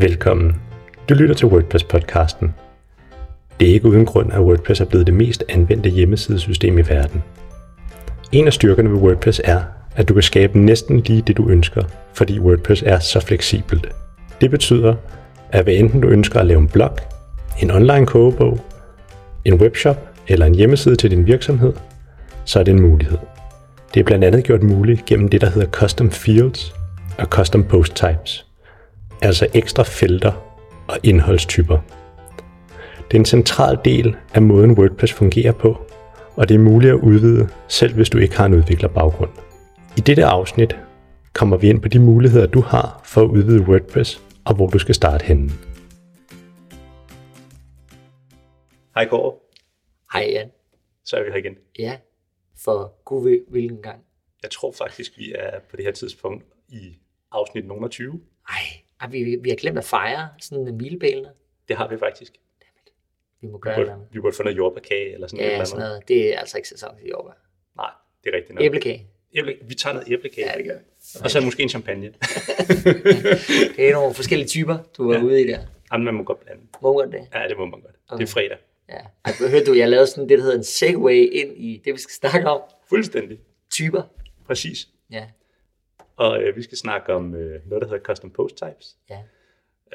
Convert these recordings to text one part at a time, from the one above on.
Velkommen. Du lytter til WordPress-podcasten. Det er ikke uden grund, at WordPress er blevet det mest anvendte hjemmesidesystem i verden. En af styrkerne ved WordPress er, at du kan skabe næsten lige det, du ønsker, fordi WordPress er så fleksibelt. Det betyder, at hvad enten du ønsker at lave en blog, en online kogebog, en webshop eller en hjemmeside til din virksomhed, så er det en mulighed. Det er blandt andet gjort muligt gennem det, der hedder Custom Fields og Custom Post Types, altså ekstra felter og indholdstyper. Det er en central del af måden WordPress fungerer på, og det er muligt at udvide, selv hvis du ikke har en udviklerbaggrund. I dette afsnit kommer vi ind på de muligheder, du har for at udvide WordPress, og hvor du skal starte henne. Hej Kåre, Hej Jan. så er vi her igen. Ja, for gud ved hvilken gang. Jeg tror faktisk, vi er på det her tidspunkt i afsnit nummer 20. Ej, ej vi, vi har glemt at fejre sådan en milepælene. Det har vi faktisk. Vi må Vi gøre burde, det. vi burde få noget jordbærkage eller sådan Ja, noget. sådan noget. Det er altså ikke sæson til jordbær. Nej, det er rigtigt nok. Æblekage. Æble, vi tager noget æblekage. Ja, det gør vi. Og så måske en champagne. Det er nogle forskellige typer, du var Ja. ude i der. Jamen, man må godt blande. Må man det? Ja, det må man godt. Okay. Det er fredag. Ja. Ej, hørte du, jeg lavede sådan det, der hedder en segway ind i det, vi skal snakke om. Fuldstændig. Typer. Præcis. Ja. Og øh, vi skal snakke om øh, noget, der hedder Custom Post Types. Ja.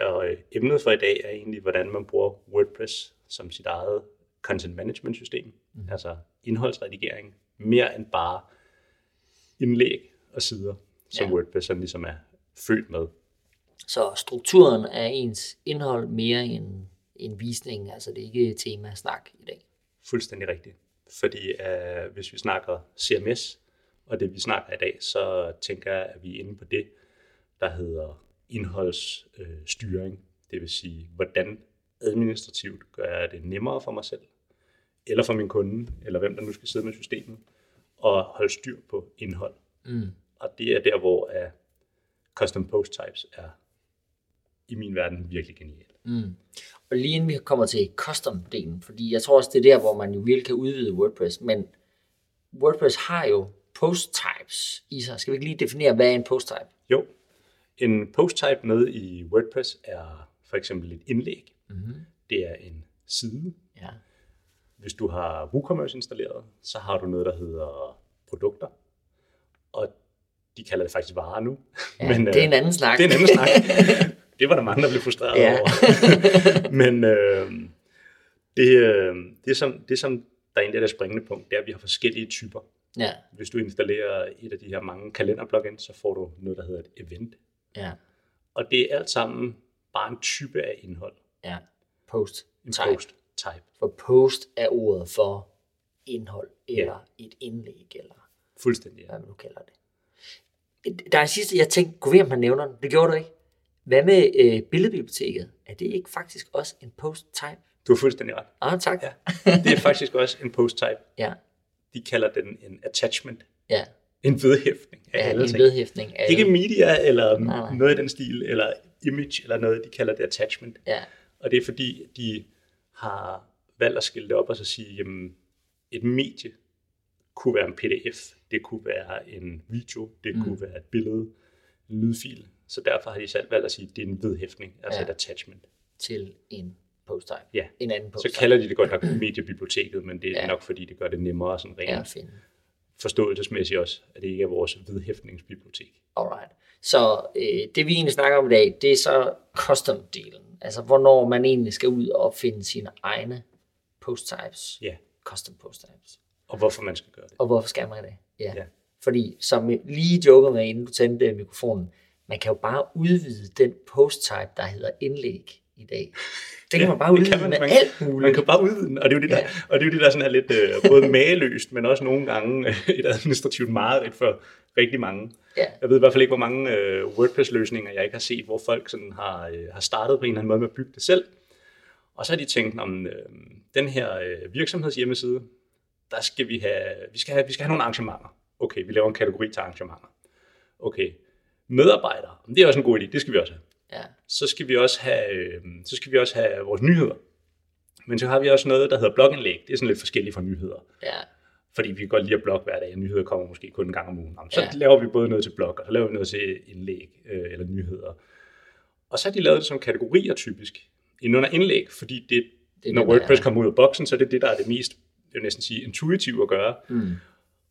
Og øh, emnet for i dag er egentlig, hvordan man bruger WordPress som sit eget content management system. Mm. Altså indholdsredigering. Mere end bare indlæg og sider, som Ja. WordPress sådan ligesom er født med. Så strukturen er ens indhold mere end en visning. Altså det er ikke tema snak i dag. Fuldstændig rigtigt. Fordi øh, hvis vi snakker CMS, og det vi snakker i dag, så tænker jeg, at vi er inde på det, der hedder indholdsstyring. Øh, det vil sige, hvordan administrativt gør jeg det nemmere for mig selv, eller for min kunde, eller hvem der nu skal sidde med systemet, og holde styr på indhold. Mm. Og det er der, hvor uh, Custom Post Types er i min verden virkelig genial. Mm. Og lige inden vi kommer til custom-delen, fordi jeg tror også, det er der, hvor man jo virkelig kan udvide WordPress, men WordPress har jo post types i sig. Skal vi ikke lige definere, hvad er en post type? Jo, en post type nede i WordPress er for eksempel et indlæg. Mm-hmm. Det er en side. Ja. Hvis du har WooCommerce installeret, så har du noget, der hedder produkter. Og de kalder det faktisk varer nu. ja Men, det er en anden snak. Det er en anden snak. Det var der mange, der blev frustreret Ja. over. Men øh, det, øh, det, som, det, som der egentlig er det springende punkt, det er, at vi har forskellige typer. Ja, Hvis du installerer et af de her mange kalender-plugins, så får du noget, der hedder et event. ja, Og det er alt sammen bare en type af indhold. ja. Post En type. post type. For post er ordet for indhold, eller et indlæg, eller Fuldstændig. Ja. hvad man nu kalder det. Der er en sidste, jeg tænkte, kunne vi om han nævner den? Det gjorde du ikke. Hvad med øh, billedbiblioteket? Er det ikke faktisk også en post type? Du har fuldstændig ret. Ah, tak. Ja. Det er faktisk også en post type. ja. De kalder den en attachment. ja. En vedhæftning af ja alle en ting. vedhæftning. Af Ikke media eller Nej, nej. noget i den stil, eller image eller noget, de kalder det attachment. Ja, Og det er fordi, de har valgt at skille det op og så sige, jamen, et medie kunne være en pdf, det kunne være en video, det mm. kunne være et billede, en lydfil. Så derfor har de selv valgt at sige, at det er en vedhæftning, altså Ja. et attachment. til en post type. Ja. En anden post Så kalder de det godt nok mediebiblioteket, men det er Ja. nok fordi, det gør det nemmere sådan rent Ja, fint. forståelsesmæssigt også, at det ikke er vores vedhæftningsbibliotek. Alright. Så øh, det vi egentlig snakker om i dag, det er så custom-delen. Altså hvornår man egentlig skal ud og opfinde sine egne post types. Ja, Custom post types. og hvorfor man skal gøre det. Og hvorfor skal man det? Ja. Ja. Fordi, som lige jokede med, inden du tændte mikrofonen, man kan jo bare udvide den post-type, der hedder indlæg i dag. Det kan Ja, man bare udvide man. med Man- alt muligt. Man kan bare udvide den, og det er jo det, der, Ja. og det, er jo det, der sådan er lidt øh, både mageløst, men også nogle gange øh, et administrativt mareridt for rigtig mange. Ja. Jeg ved i hvert fald ikke, hvor mange øh, WordPress-løsninger, jeg ikke har set, hvor folk sådan har, øh, har startet på en eller anden måde med at bygge det selv. Og så har de tænkt, om øh, den her øh, virksomhedshjemmeside, der skal vi have, vi skal have, vi skal have nogle arrangementer. Okay, vi laver en kategori til arrangementer. Okay, medarbejdere, det er også en god idé, det skal vi også have. Så skal vi også have, øh, så skal vi også have vores nyheder. Men så har vi også noget, der hedder blogindlæg. Det er sådan lidt forskelligt fra nyheder. ja. Fordi vi kan godt lide at blogge hver dag, og nyheder kommer måske kun en gang om ugen. Jamen, Så Ja. laver vi både noget til blog, og så laver vi noget til indlæg øh, eller nyheder. Og så har de lavet det som kategorier typisk, under indlæg, fordi det, Det når det, WordPress er. kommer ud af boksen, så er det det, der er det mest, jeg vil næsten sige, intuitive at gøre. Mm.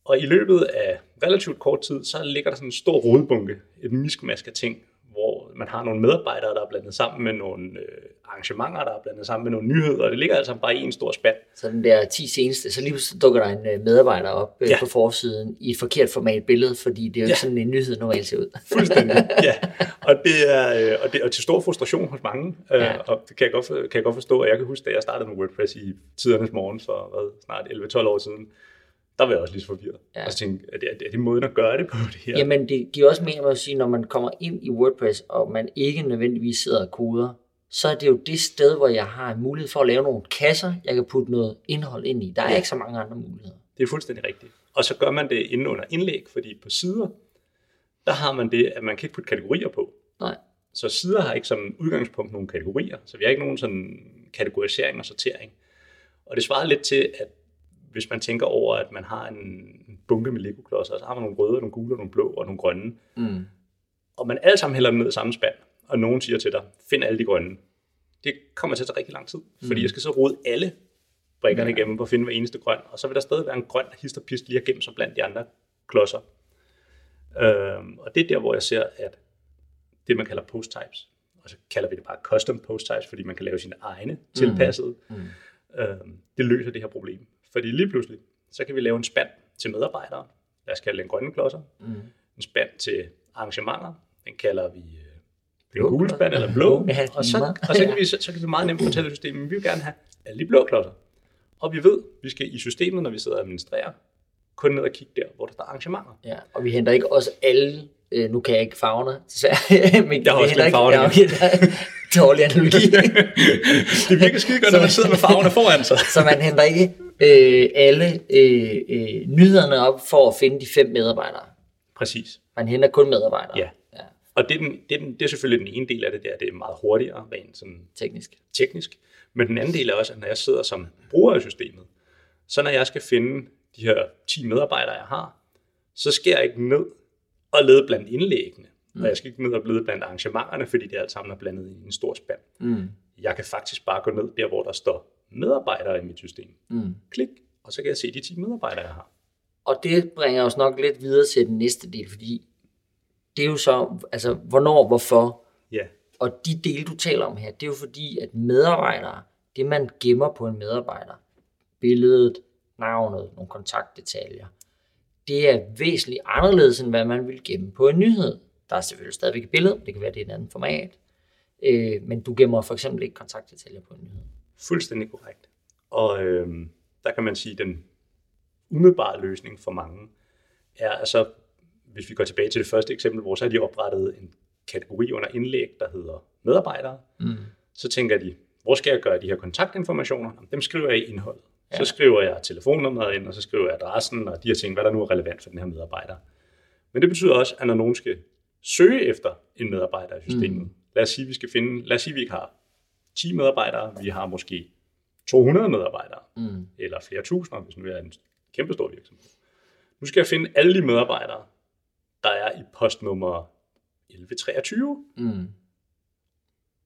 Og i løbet af relativt kort tid, så ligger der sådan en stor rodbunke, et miskmask af ting, man har nogle medarbejdere, der er blandet sammen med nogle øh, arrangementer, der er blandet sammen med nogle nyheder, og det ligger altså bare i en stor spand. Så den der 10 seneste, så lige pludselig dukker der en øh, medarbejder op øh, Ja. på forsiden i et forkert format billede, fordi det er jo Ja. ikke sådan en nyhed normalt ser ud. Fuldstændig, ja. Og det er, øh, og det er til stor frustration hos mange, ja. Ja. og det kan jeg, godt, kan jeg godt forstå, og jeg kan huske, da jeg startede med WordPress i tidernes morgen for hvad, snart 11-12 år siden, der var jeg også lige så forvirret. Ja. Og så tænkte, er det, er det, er det måden at gøre det på det her? Jamen, det giver også mening at sige, når man kommer ind i WordPress, og man ikke nødvendigvis sidder og koder, så er det jo det sted, hvor jeg har mulighed for at lave nogle kasser, jeg kan putte noget indhold ind i. Der er Ja. ikke så mange andre muligheder. Det er fuldstændig rigtigt. Og så gør man det inde under indlæg, fordi på sider, der har man det, at man kan ikke putte kategorier på. Nej. Så sider har ikke som udgangspunkt nogle kategorier, så vi har ikke nogen sådan kategorisering og sortering. Og det svarer lidt til, at hvis man tænker over, at man har en bunke med Lego-klodser, så har man nogle røde, nogle gule, nogle blå og nogle grønne, Mm. og man alle sammen hælder dem ned i samme spand, og nogen siger til dig, find alle de grønne. Det kommer til at tage rigtig lang tid, fordi jeg skal så rode alle brikkerne Ja. igennem for at finde hver eneste grøn, og så vil der stadig være en grøn hist og pist lige gemme sig blandt de andre klodser. Øhm, og det er der, hvor jeg ser, at det, man kalder post types, og så kalder vi det bare custom post types, fordi man kan lave sine egne tilpassede, Mm. øhm, det løser det her problem. Fordi lige pludselig, så kan vi lave en spand til medarbejdere, lad os kalde den grønne klodser, Mm. en spand til arrangementer, den kalder vi øh, Blå gule spand eller blå, Ja, og så, og så, kan vi, så, så kan vi meget nemt fortælle systemet, vi vil gerne have alle de blå klodser. Og vi ved, vi skal i systemet, når vi sidder og administrerer, kun ned og kigge der, hvor der står arrangementer. Ja, og vi henter ikke også alle, øh, nu kan jeg ikke farverne, desværre, men Jeg har også ikke, farverne ja, okay, er dårlig analogi. det virker skide godt, når man sidder med farverne foran sig. så man henter ikke øh, alle øh, øh, nyhederne op for at finde de fem medarbejdere. Præcis. Man henter kun medarbejdere. Ja. ja Og det er, det, det er selvfølgelig den ene del af det der, det er meget hurtigere, rent sådan teknisk. teknisk. Men den anden del er også, at når jeg sidder som bruger af systemet, så når jeg skal finde de her 10 medarbejdere, jeg har, så skal jeg ikke ned og lede blandt indlæggene. Mm. Og jeg skal ikke ned og lede blandt arrangementerne, fordi det alt sammen er blandet i en stor spand. Mm. Jeg kan faktisk bare gå ned der, hvor der står medarbejdere i mit system. Mm. Klik, og så kan jeg se de 10 medarbejdere, jeg har. Og det bringer os nok lidt videre til den næste del, fordi det er jo så, altså hvornår, hvorfor, Ja, og de dele, du taler om her, det er jo fordi, at medarbejdere, det man gemmer på en medarbejder, billedet, navnet, nogle kontaktdetaljer, det er væsentligt anderledes, end hvad man vil gemme på en nyhed. Der er selvfølgelig stadigvæk et billede, det kan være, det er et andet format, øh, men du gemmer for eksempel ikke kontaktdetaljer på en nyhed. Fuldstændig korrekt. Og øhm, der kan man sige, at den umiddelbare løsning for mange er altså, hvis vi går tilbage til det første eksempel, hvor så har de oprettet en kategori under indlæg, der hedder medarbejdere. Mm. Så tænker de, hvor skal jeg gøre de her kontaktinformationer? Jamen, Dem skriver jeg i indholdet. Ja. Så skriver jeg telefonnummeret ind, og så skriver jeg adressen og de her ting, hvad der nu er relevant for den her medarbejder. Men det betyder også, at når nogen skal søge efter en medarbejder i systemet, mm. lad os sige, vi skal finde, lad os sige, vi ikke har 10 medarbejdere, vi har måske 200 medarbejdere, Mm. eller flere tusinder, hvis nu er en kæmpe stor virksomhed. Nu skal jeg finde alle de medarbejdere, der er i postnummer 1123, Mm.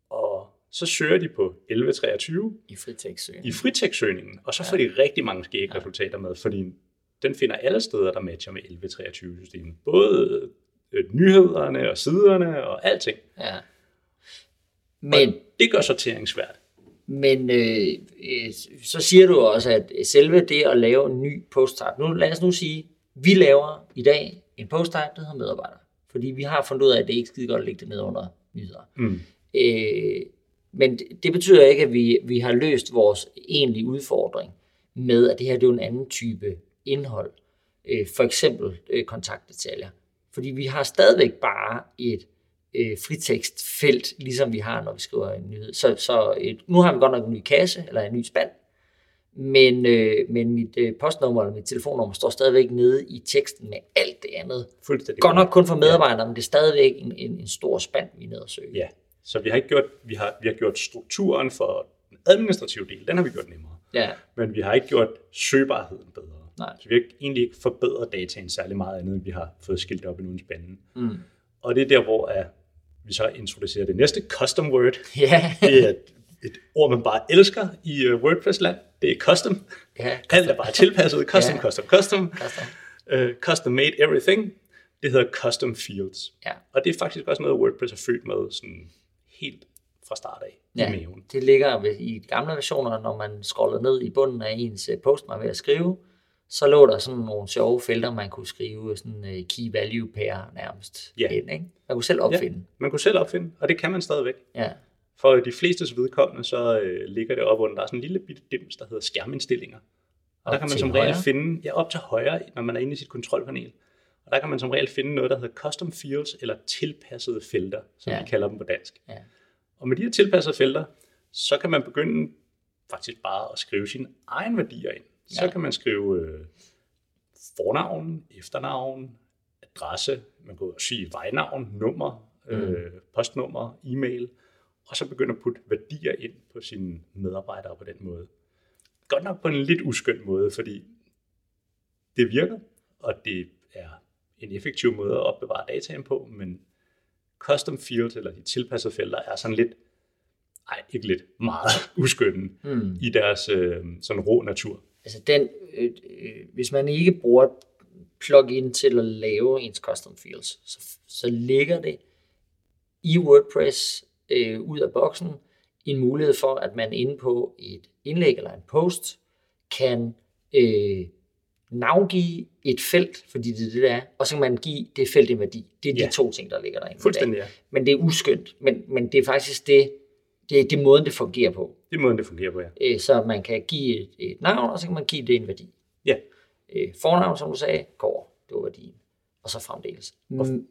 og så søger de på 1123 I fritekst i fritekst-søgningen, og så får de rigtig mange skægge resultater med, fordi den finder alle steder, der matcher med 1123-systemet. Både øh, nyhederne og siderne og alting. Ja. Men, Det gør sortering svært. men øh, øh, så siger du også, at selve det at lave en ny posttype, nu lad os nu sige, vi laver i dag en posttype, der hedder medarbejder. Fordi vi har fundet ud af, at det ikke skide godt at lægge det ned under nyheder. Mm. Øh, men det, det betyder ikke, at vi, vi har løst vores egentlige udfordring med, at det her det er jo en anden type indhold. Øh, for eksempel øh, kontaktdetaljer. Fordi vi har stadigvæk bare et øh, fritekstfelt, ligesom vi har, når vi skriver en nyhed. Så, så et, nu har vi godt nok en ny kasse, eller en ny spand, men, øh, men mit øh, postnummer eller mit telefonnummer står stadigvæk nede i teksten med alt det andet. Fuldstændig Godt nok kun for medarbejdere, men det er stadigvæk en, en, en stor spand, vi er nede at søge. Ja, så vi har ikke gjort, vi har, vi har gjort strukturen for den administrative del, den har vi gjort nemmere. ja. Men vi har ikke gjort søgbarheden bedre. Nej. Så vi har egentlig ikke forbedret dataen særlig meget andet, end vi har fået skilt op i nogle spanden. Mm. Og det er der, hvor at vi så introducerer det næste custom word. Ja. Det er et, ord, man bare elsker i uh, WordPress-land. Det er custom. Ja, Alt er bare tilpasset. Custom, Ja. custom, custom. Custom. Uh, custom made everything. Det hedder custom fields. Ja. Og det er faktisk også noget, WordPress er født med sådan helt fra start af Ja, i maven. det ligger i gamle versioner, når man scroller ned i bunden af ens øh, post, man er ved at skrive, så lå der sådan nogle sjove felter, man kunne skrive sådan uh, key value pair nærmest Ja. ind, ikke? Man kunne selv opfinde. Man kunne selv opfinde, og det kan man stadigvæk. Ja. For de flestes vedkommende, så øh, ligger det op under, der er sådan en lille bitte dims, der hedder skærmindstillinger. Og der Op kan man som regel højre? finde, ja, op til højre, når man er inde i sit kontrolpanel. Og der kan man som regel finde noget, der hedder custom fields, eller tilpassede felter, som Ja. ja. vi kalder dem på dansk. Ja. Og med de her tilpassede felter, så kan man begynde faktisk bare at skrive sine egne værdier ind. Så Ja. kan man skrive øh, fornavn, efternavn, adresse, man kan sige vejnavn, nummer, øh, postnummer, e-mail, og så begynde at putte værdier ind på sine medarbejdere på den måde. Godt nok på en lidt uskøn måde, fordi det virker, og det er en effektiv måde at opbevare dataen på, men custom fields, eller de tilpassede felter, er sådan lidt, ej, ikke lidt, meget uskønne Mm. i deres øh, sådan rå natur. Altså den, øh, øh, hvis man ikke bruger plugin til at lave ens custom fields, så, så ligger det i WordPress øh, ud af boksen en mulighed for, at man inde på et indlæg eller en post kan øh, navngive et felt, fordi det er det, der er, og så kan man give det felt en værdi. Det er de Ja. to ting, der ligger derinde. Fuldstændig, ja. Men det er uskyndt, men, men det er faktisk det, det, er- det er måden, det fungerer på. Det er måden, det fungerer på, ja. Øh, så man kan give et, et navn, og så kan man give det en værdi. Ja, Øh, fornavn, som du sagde, går, det var værdien, og så fremdeles. Mm,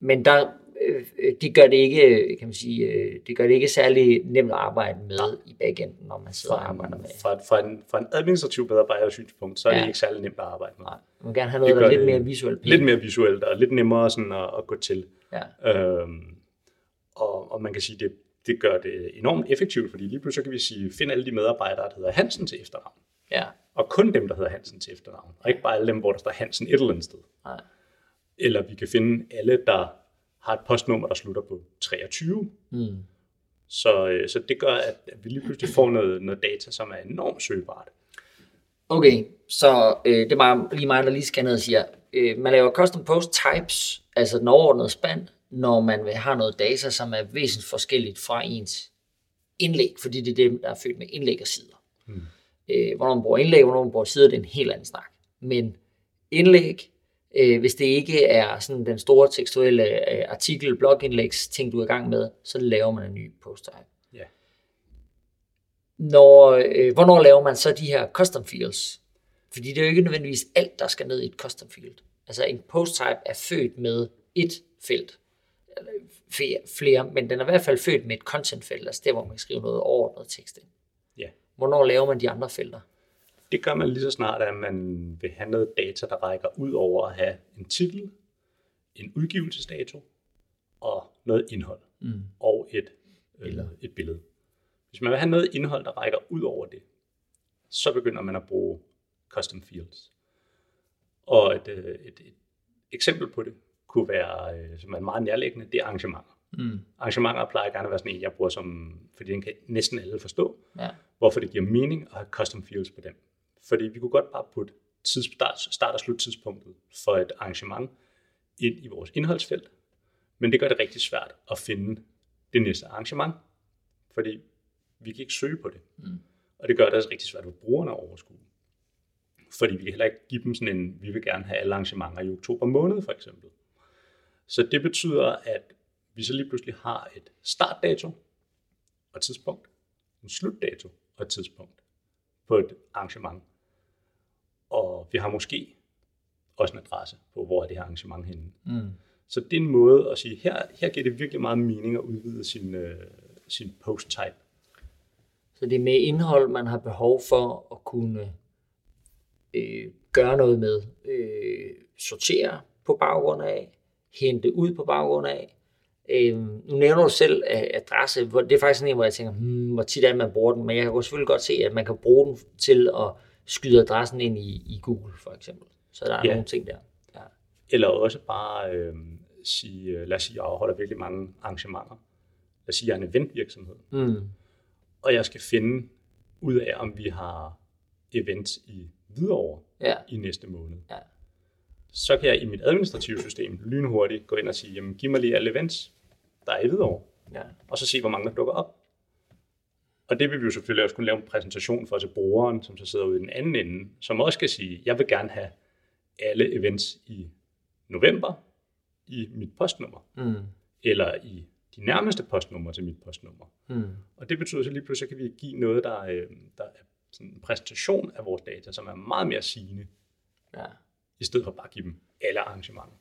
men der, øh, øh, det gør det ikke, øh, kan man sige, øh, det gør det ikke særlig nemt at arbejde med i backenden, når man sidder og fra, arbejder med. fra, fra, en, fra en administrativ medarbejder synspunkt, så er ja. Det ikke særlig nemt at arbejde med. Nej, man vil gerne have noget, Det der er lidt mere visuelt. pænt. Lidt mere visuelt og lidt nemmere sådan at, at gå til. Ja. Øhm, og, og man kan sige, det, det gør det enormt effektivt, fordi lige pludselig så kan vi sige, find alle de medarbejdere, der hedder Hansen til efternavn. ja, Og kun dem, der hedder Hansen til efternavn. Og ikke bare alle dem, hvor der står Hansen et eller andet sted. nej. Eller vi kan finde alle, der har et postnummer, der slutter på 23. Mm. Så, øh, så det gør, at vi lige pludselig får noget, noget data, som er enormt søgbart. Okay, så øh, det er bare lige mig, der lige skal ned og siger, øh, man laver custom post types, altså den overordnede spand, når man have noget data, som er væsentligt forskelligt fra ens indlæg, fordi det er dem, der er født med indlæg og sider. Hmm. Øh, hvornår man bruger indlæg, hvornår man bruger sider, det er en helt anden snak. Men indlæg, øh, hvis det ikke er sådan den store tekstuelle øh, artikel, blogindlægs ting, du er i gang med, så laver man en ny post type. Ja. Når, øh, hvornår laver man så de her custom fields? Fordi det er jo ikke nødvendigvis alt, der skal ned i et custom field. Altså en post type er født med et felt, flere, flere, men den er i hvert fald født med et content felt, altså der, hvor man kan skrive noget overordnet tekst ind. Ja. Hvornår laver man de andre felter? Det gør man lige så snart, at man vil have noget data, der rækker ud over at have en titel, en udgivelsesdato og noget indhold Mm. og et, øh, et billede. Hvis man vil have noget indhold, der rækker ud over det, så begynder man at bruge custom fields. Og et, øh, et, et eksempel på det kunne være, øh, som er meget nærliggende, det er arrangementer. Mm. Arrangementer plejer gerne at være sådan en, jeg bruger som, fordi den kan næsten alle forstå, Ja. hvorfor det giver mening at have custom fields på dem. Fordi vi kunne godt bare putte tids, start, start- og sluttidspunktet for et arrangement ind i vores indholdsfelt, men det gør det rigtig svært at finde det næste arrangement, fordi vi kan ikke søge på det. Mm. Og det gør det også rigtig svært for brugerne at overskue. Fordi vi kan heller ikke give dem sådan en, vi vil gerne have alle arrangementer i oktober måned for eksempel. Så det betyder, at vi så lige pludselig har et startdato og et tidspunkt, en slutdato og et tidspunkt på et arrangement. Og vi har måske også en adresse på, hvor er det her arrangement henne. Mm. Så det er en måde at sige, her, her giver det virkelig meget mening at udvide sin, øh, sin post type. Så det er med indhold, man har behov for at kunne øh, gøre noget med. Øh, sortere på baggrund af, hente ud på baggrund af. Øh, nu nævner du selv øh, adresse, hvor det er faktisk sådan en, hvor jeg tænker, hmm, hvor tit er det, man bruger den, men jeg kan selvfølgelig godt se, at man kan bruge den til at skyde adressen ind i, i Google for eksempel. Så der er Ja. nogle ting der. Ja. Eller også bare øh, sige, lad os sige, jeg afholder virkelig mange arrangementer. Lad os sige, jeg er en eventvirksomhed. Mm. Og jeg skal finde ud af, om vi har events i Hvidovre Ja. i næste måned. Ja. Så kan jeg i mit administrative system lynhurtigt gå ind og sige, jamen giv mig lige alle events, der er i Hvidovre, Ja. og så se, hvor mange der dukker op. Og det vil vi jo selvfølgelig også kunne lave en præsentation for til brugeren, som så sidder ude i den anden ende, som også skal sige, jeg vil gerne have alle events i november i mit postnummer, Mm. eller i de nærmeste postnumre til mit postnummer. Mm. Og det betyder så lige pludselig, så kan vi give noget, der, øh, der er sådan en præsentation af vores data, som er meget mere sigende, Ja. I stedet for bare at give dem alle arrangementer.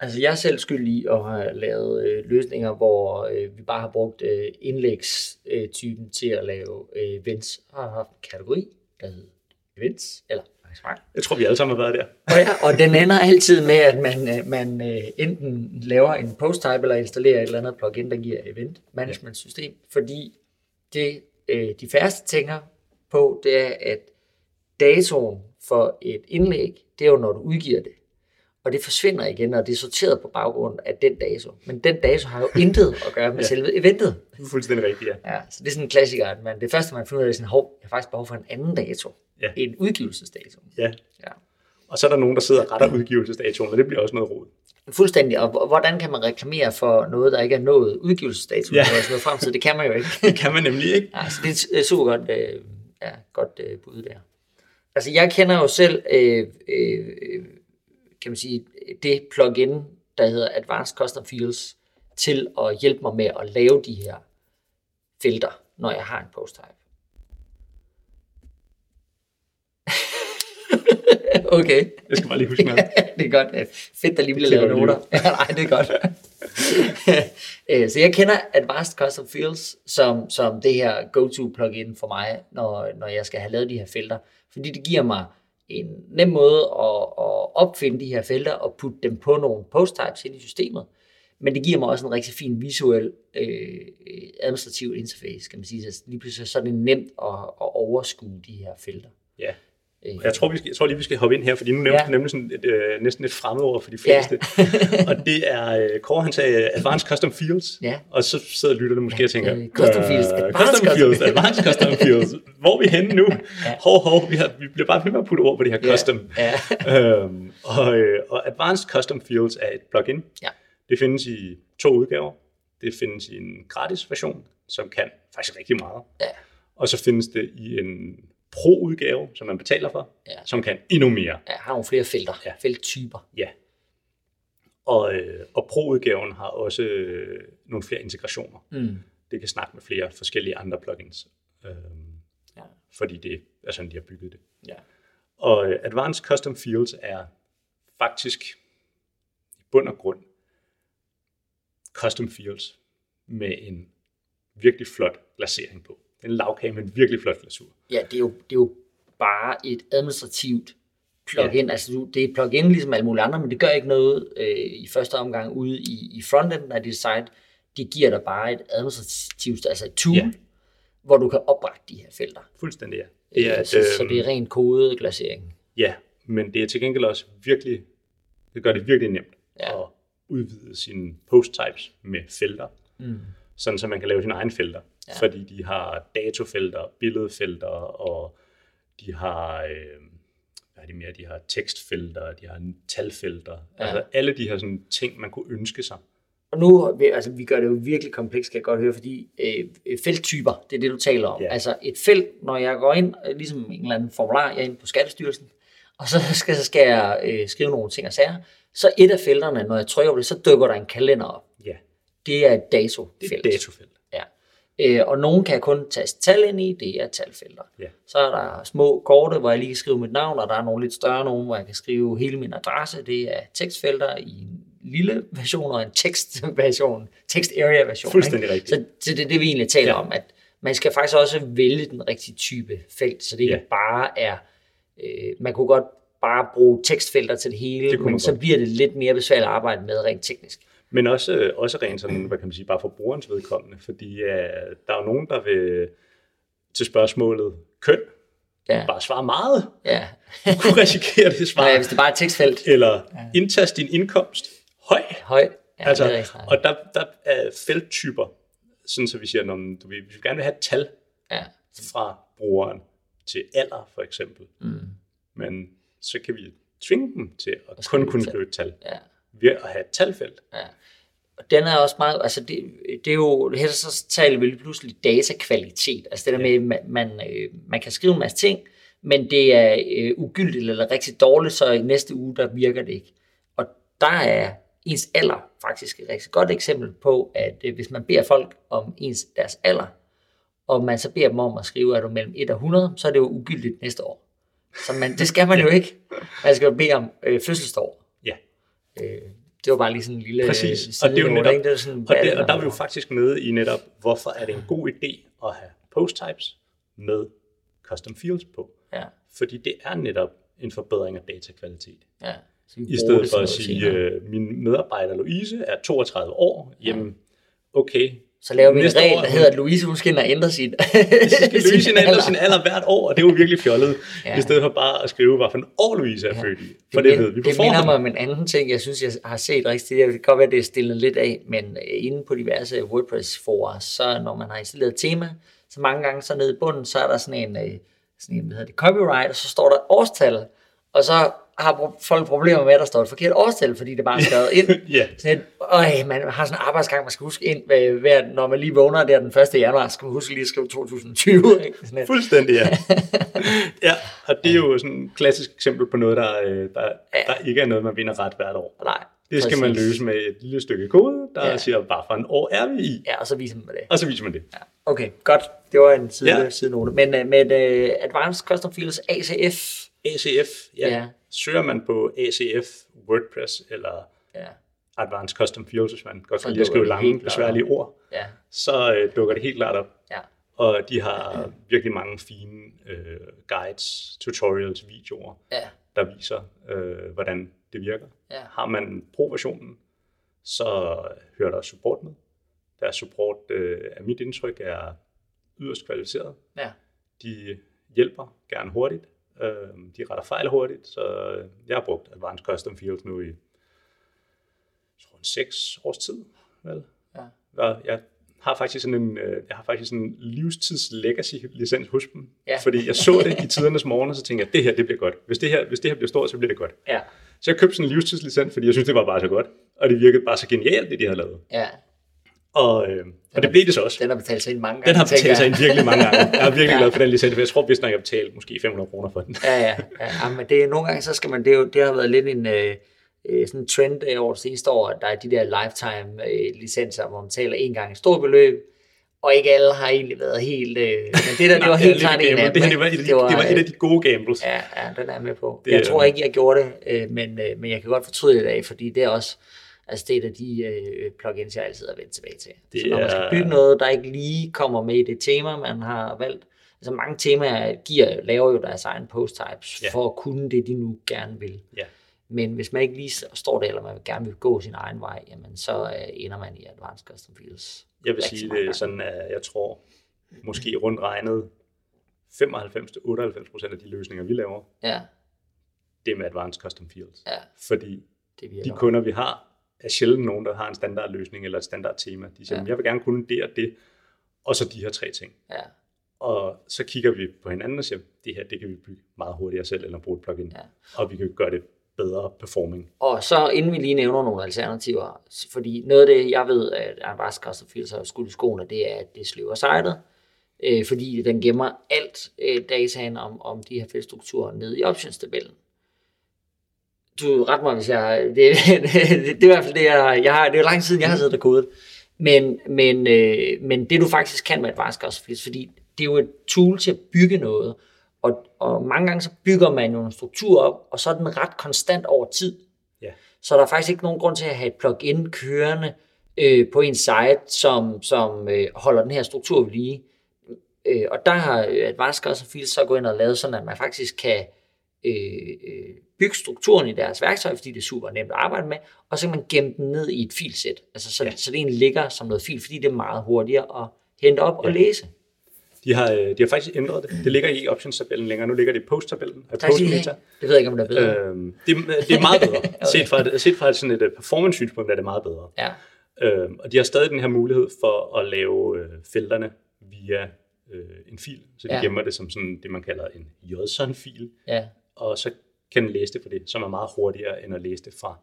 Altså, jeg er selv skyld i at have lavet øh, løsninger, hvor øh, vi bare har brugt øh, indlægstypen til at lave øh, events. Jeg har haft en kategori, der hedder events, eller. Jeg tror, vi alle sammen har været der. Og, ja, og den ender altid med, at man, øh, man øh, enten laver en post-type, eller installerer et eller andet plugin, der giver event management system, fordi det, øh, de færreste tænker på, det er, at datoen for et indlæg, det er jo, når du udgiver det. Og det forsvinder igen, når det er sorteret på baggrund af den dato. Men den dato har jo intet at gøre med ja. selve eventet. Fuldstændig rigtigt, ja. Ja, så det er sådan en klassiker, at man, det første, man finder ud af, er sådan, hov, jeg har faktisk behov for en anden dato. Ja. En udgivelsesdato. ja. Ja. Og så er der nogen, der sidder og retter udgivelsesdatoen, og det bliver også noget rod. Fuldstændig. Og hvordan kan man reklamere for noget, der ikke er nået udgivelsesdato? Ja. Noget fremtid, det kan man jo ikke. Det kan man nemlig ikke. Ja, så det er super godt, øh, ja, godt øh, bud der. Altså jeg kender jo selv, øh, øh, kan man sige, det plugin, der hedder Advanced Custom Fields, til at hjælpe mig med at lave de her felter, når jeg har en post type. okay. Jeg skal bare lige huske noget. det er godt. Fedt, der lige bliver lavet noter. Ja, nej, det er godt. Øh, så jeg kender Advanced Custom Fields som, som det her go-to plugin for mig, når, når jeg skal have lavet de her felter. Fordi det giver mig en nem måde at, at opfinde de her felter og putte dem på nogle post types ind i systemet. Men det giver mig også en rigtig fin visuel øh, administrativ interface, kan man sige. Så lige pludselig så er det nemt at, at overskue de her felter. Ja. Øh, jeg tror, vi skal, jeg tror lige, vi skal hoppe ind her, fordi nu nævnte Ja. ja. nemlig sådan et, øh, næsten et fremmedord for de fleste. og det er, øh, Kåre han sagde Advanced Custom Fields, Ja. og så sidder lytterne måske Ja, og tænker, øh, Custom Fields, øh, Advanced Custom Custom Fields. Advanced Custom Fields. Hvor er vi henne nu? Ja. Hov, hov, vi, har, vi bliver bare ved med at putte ord på det her custom. Ja. øhm, og, øh, og Advanced Custom Fields er et plugin. Ja. Det findes i to udgaver. Det findes i en gratis version, som kan faktisk rigtig meget. Ja. Og så findes det i en pro-udgave, som man betaler for, Ja. som kan endnu mere. Ja, har nogle flere felter, Ja. felttyper. Ja. Og, øh, og pro-udgaven har også øh, nogle flere integrationer. Mm. Det kan snakke med flere forskellige andre plugins, øh, Ja. fordi det er sådan, de har bygget det. Ja. Og øh, Advanced Custom Fields er faktisk i bund og grund custom fields med en virkelig flot glasering på. En lavkage med en virkelig flot glasur. ja, det er jo, det er jo bare et administrativt plugin. Ja. Altså, du, det er et plugin ligesom alle mulige andre, men det gør ikke noget øh, i første omgang ude i, i frontenden af dit site. Det giver dig bare et administrativt, altså et tool, Ja. hvor du kan oprette de her felter. Fuldstændig ja. Det er, er, så, et, så det er ren kode glasering. Ja, men det er til gengæld også virkelig, det gør det virkelig nemt Ja. at udvide sine post types med felter, Mm. sådan så man kan lave sine egne felter, Ja. fordi de har datofelter, billedfelter, og de har, øh, hvad er det mere, de har tekstfelter, de har talfelter, Ja. altså alle de her sådan, ting, man kunne ønske sig. Og nu, altså vi gør det jo virkelig komplekst, kan jeg godt høre, fordi øh, felttyper, det er det, du taler om. Ja. Altså et felt, når jeg går ind, øh, ligesom en eller anden formular, jeg er inde på Skattestyrelsen, og så skal, så skal jeg øh, skrive nogle ting og sager, så et af felterne, når jeg trykker på det, så dukker der en kalender op. Ja, Det er et datofelt. det er et datofelt. Øh, og nogen kan kun taste tal ind i, det er talfelter. Ja. Så er der små korte, hvor jeg lige kan skrive mit navn, og der er nogle lidt større nogen, hvor jeg kan skrive hele min adresse. Det er tekstfelter i en lille version og en tekstversion, text area version. Fuldstændig ikke? rigtigt. Så, så det er det, vi egentlig taler Ja. om, at man skal faktisk også vælge den rigtige type felt, så det ikke Ja. bare er, øh, man kunne godt bare bruge tekstfelter til det hele, Det men så bliver det lidt mere besværligt at arbejde med rent teknisk. Men også, øh, også rent sådan, hvad kan man sige, bare for brugerens vedkommende, fordi uh, der er jo nogen, der vil til spørgsmålet køn, Ja, bare svare meget, ja. kunne risikere det svar. Nej, hvis det bare er tekstfelt, Eller indtast din indkomst høj. høj, Ja, altså, det er og der, der er felttyper, sådan så vi siger, når du vil, vi vil gerne vil have et tal Ja. fra brugeren til alder, for eksempel. Mm. Men så kan vi tvinge dem til at kun kunne tal. skrive et tal Ja. Ved at have et talfelt. Ja. Og den er også meget, altså det, det er jo, her så taler vi lige pludselig datakvalitet, altså det der Ja. med, man, man, øh, man kan skrive en masse ting, men det er øh, ugyldigt eller rigtig dårligt, så i næste uge, der virker det ikke. Og der er ens alder faktisk et rigtig godt eksempel på, at øh, hvis man beder folk om ens deres alder, og man så beder dem om at skrive, at du er mellem 1 og 100, så er det jo ugyldigt næste år. Så man, det skal man jo ikke. Man skal jo bede om øh, fødselsår. Øh, det var bare lige sådan en lille Præcis. Og det er jo netop, det er sådan, og, det, og der er vi jo faktisk nede i netop, hvorfor er det en god idé at have post types med custom fields på. Ja, Fordi det er netop en forbedring af datakvalitet. ja. I stedet det for at sige, senere. øh, min medarbejder Louise er 32 år, jamen okay, Så laver vi en regel, år- der hedder, at Louise hun skal ændre sin, sin Louise ændre alder. sin alder hvert år, og det er jo virkelig fjollet, Ja. ja. i stedet for bare at skrive, hvad for en år Louise er født i. For det, det, det, ved vi på det minder mig om en anden ting, jeg synes, jeg har set rigtig tit. Det kan godt være, det er stillet lidt af, men øh, inde på diverse WordPress-forer, så når man har installeret et tema, så mange gange så nede i bunden, så er der sådan en, øh, sådan en hvad hedder det, copyright, og så står der årstal, og så har folk problemer med, at der står et forkert årstal, fordi det bare er skrevet ind. Ja. Sådan et, øj, man har sådan en arbejdsgang, man skal huske ind, hver, hver, når man lige vågner der den 1. januar, skal man huske lige at skrive 2020. Ikke? Sådan et, Fuldstændig, ja. ja, og det er jo sådan et klassisk eksempel på noget, der, øh, der, der ikke er noget, man vinder ret hvert år. nej, Det skal man præcis. løse med et lille stykke kode, der Ja. ja. siger, hvad for en år er vi i, Ja, og så viser man det. og så viser man det. Ja. Okay, godt. Det var en side, ja. Ja. sidenote. Men uh, med uh, Advanced Custom Fields ACF, ACF, ja. Ja. Ja. Søger man på ACF, WordPress eller ja, Advanced Custom Fields, hvis man godt kan lide at skrive lange, besværlige ord, ja, så øh, dukker det helt klart op. ja, Og de har virkelig mange fine øh, guides, tutorials, videoer, ja, der viser, øh, hvordan det virker. Ja. Har man pro-versionen, så hører der support med. Deres support, øh, af mit indtryk, er yderst kvalificeret. ja. De hjælper gerne hurtigt. Øh, de retter fejl hurtigt, så jeg har brugt Advanced Custom Fields nu i jeg tror, en seks års tid. Vel? Ja. Og jeg har faktisk sådan en, øh, jeg har faktisk sådan en livstids legacy licens hos dem. Ja. Fordi jeg så det i tidernes morgen, og så tænkte jeg, det her, det bliver godt. Hvis det her, hvis det her bliver stort, så bliver det godt. ja, Så jeg købte sådan en livstidslicens, fordi jeg synes, det var bare så godt. Og det virkede bare så genialt, det de havde lavet. ja. Og, øh, og det blev det så også. Den har betalt sig ind mange gange. Den har betalt sig ind virkelig mange gange. Jeg er virkelig Ja. glad for den licens, for jeg tror, jeg har betalt måske 500 kroner for den. Ja, ja, ja. men det nogle gange, så skal man, det, jo, det har været lidt en øh, øh, sådan en trend øh, over det seneste år, at der er de der lifetime øh, licenser, hvor man betaler en gang et stort beløb, og ikke alle har egentlig været helt, øh, men det der, det var helt klart en af dem. det, det, var et af de, det var et af de gode gambles. Ja, ja, den er jeg med på. Det jeg tror ikke, jeg gjorde det, øh, men, øh, men jeg kan godt fortryde det i dag, fordi det er også altså det er de øh, plugins, jeg altid har vendt tilbage til. Det så når man skal er- bygge noget, der ikke lige kommer med i det tema, man har valgt, altså mange temaer giver, laver jo deres egen post types, Ja. for at kunne det, de nu gerne vil. Ja. Men hvis man ikke lige står der, eller man gerne vil gå sin egen vej, jamen så øh, ender man i Advanced Custom Fields. Jeg vil sige det sådan, at jeg tror, måske rundt regnet, 95-98% af de løsninger, vi laver, Ja, det er med Advanced Custom Fields. ja, Fordi det de kunder, vi har, er sjældent nogen, der har en standardløsning eller et standardtema. De siger, Ja. jeg vil gerne kunne det og det, og så de her tre ting. Ja, Og så kigger vi på hinanden og siger, det her, det kan vi bygge meget hurtigere selv, eller bruge et plugin. Ja. Og vi kan gøre det bedre performing. Og så inden vi lige nævner nogle alternativer, fordi noget af det, jeg ved, at Advanced Custom Fields har skudt i skoene, det er, at det sløver sitet, øh, fordi den gemmer alt øh, dataen om, om de her feltstrukturer ned i optionstabellen. Du ret mig, hvis jeg... Det, det, det, det er i hvert fald det, jeg, jeg har... Det er jo lang tid siden, jeg har siddet og kodet. Men, men, øh, men det du faktisk kan med Custom Fields, fordi det er jo et tool til at bygge noget, og, og mange gange så bygger man jo en struktur op, og så er den ret konstant over tid. Ja. Så der er faktisk ikke nogen grund til at have et plugin kørende øh, på en site, som, som øh, holder den her struktur ved lige. Øh, og der har øh, Advanced Custom Fields så gået ind og lavet sådan, at man faktisk kan øh, øh, bygge strukturen i deres værktøj, fordi det er super nemt at arbejde med, og så kan man gemme den ned i et filsæt. Altså, så, ja. Så det egentlig ligger som noget fil, fordi det er meget hurtigere at hente op ja. og læse. De har, øh, de har faktisk ændret det. Det ligger ikke i options-tabellen længere. Nu ligger det i post-tabellen. I have. Post-meta. Det ved jeg ikke, om det er bedre. Øhm, det, det er meget bedre. Set fra, et- set fra sådan et øh, performance-synspunkt er det meget bedre. Ja, Øhm, og de har stadig den her mulighed for at lave øh, felterne via øh, en fil. Så de ja. gemmer det som sådan det, man kalder en JSON-fil. ja, Og så kan den læse det for det, som er meget hurtigere end at læse det fra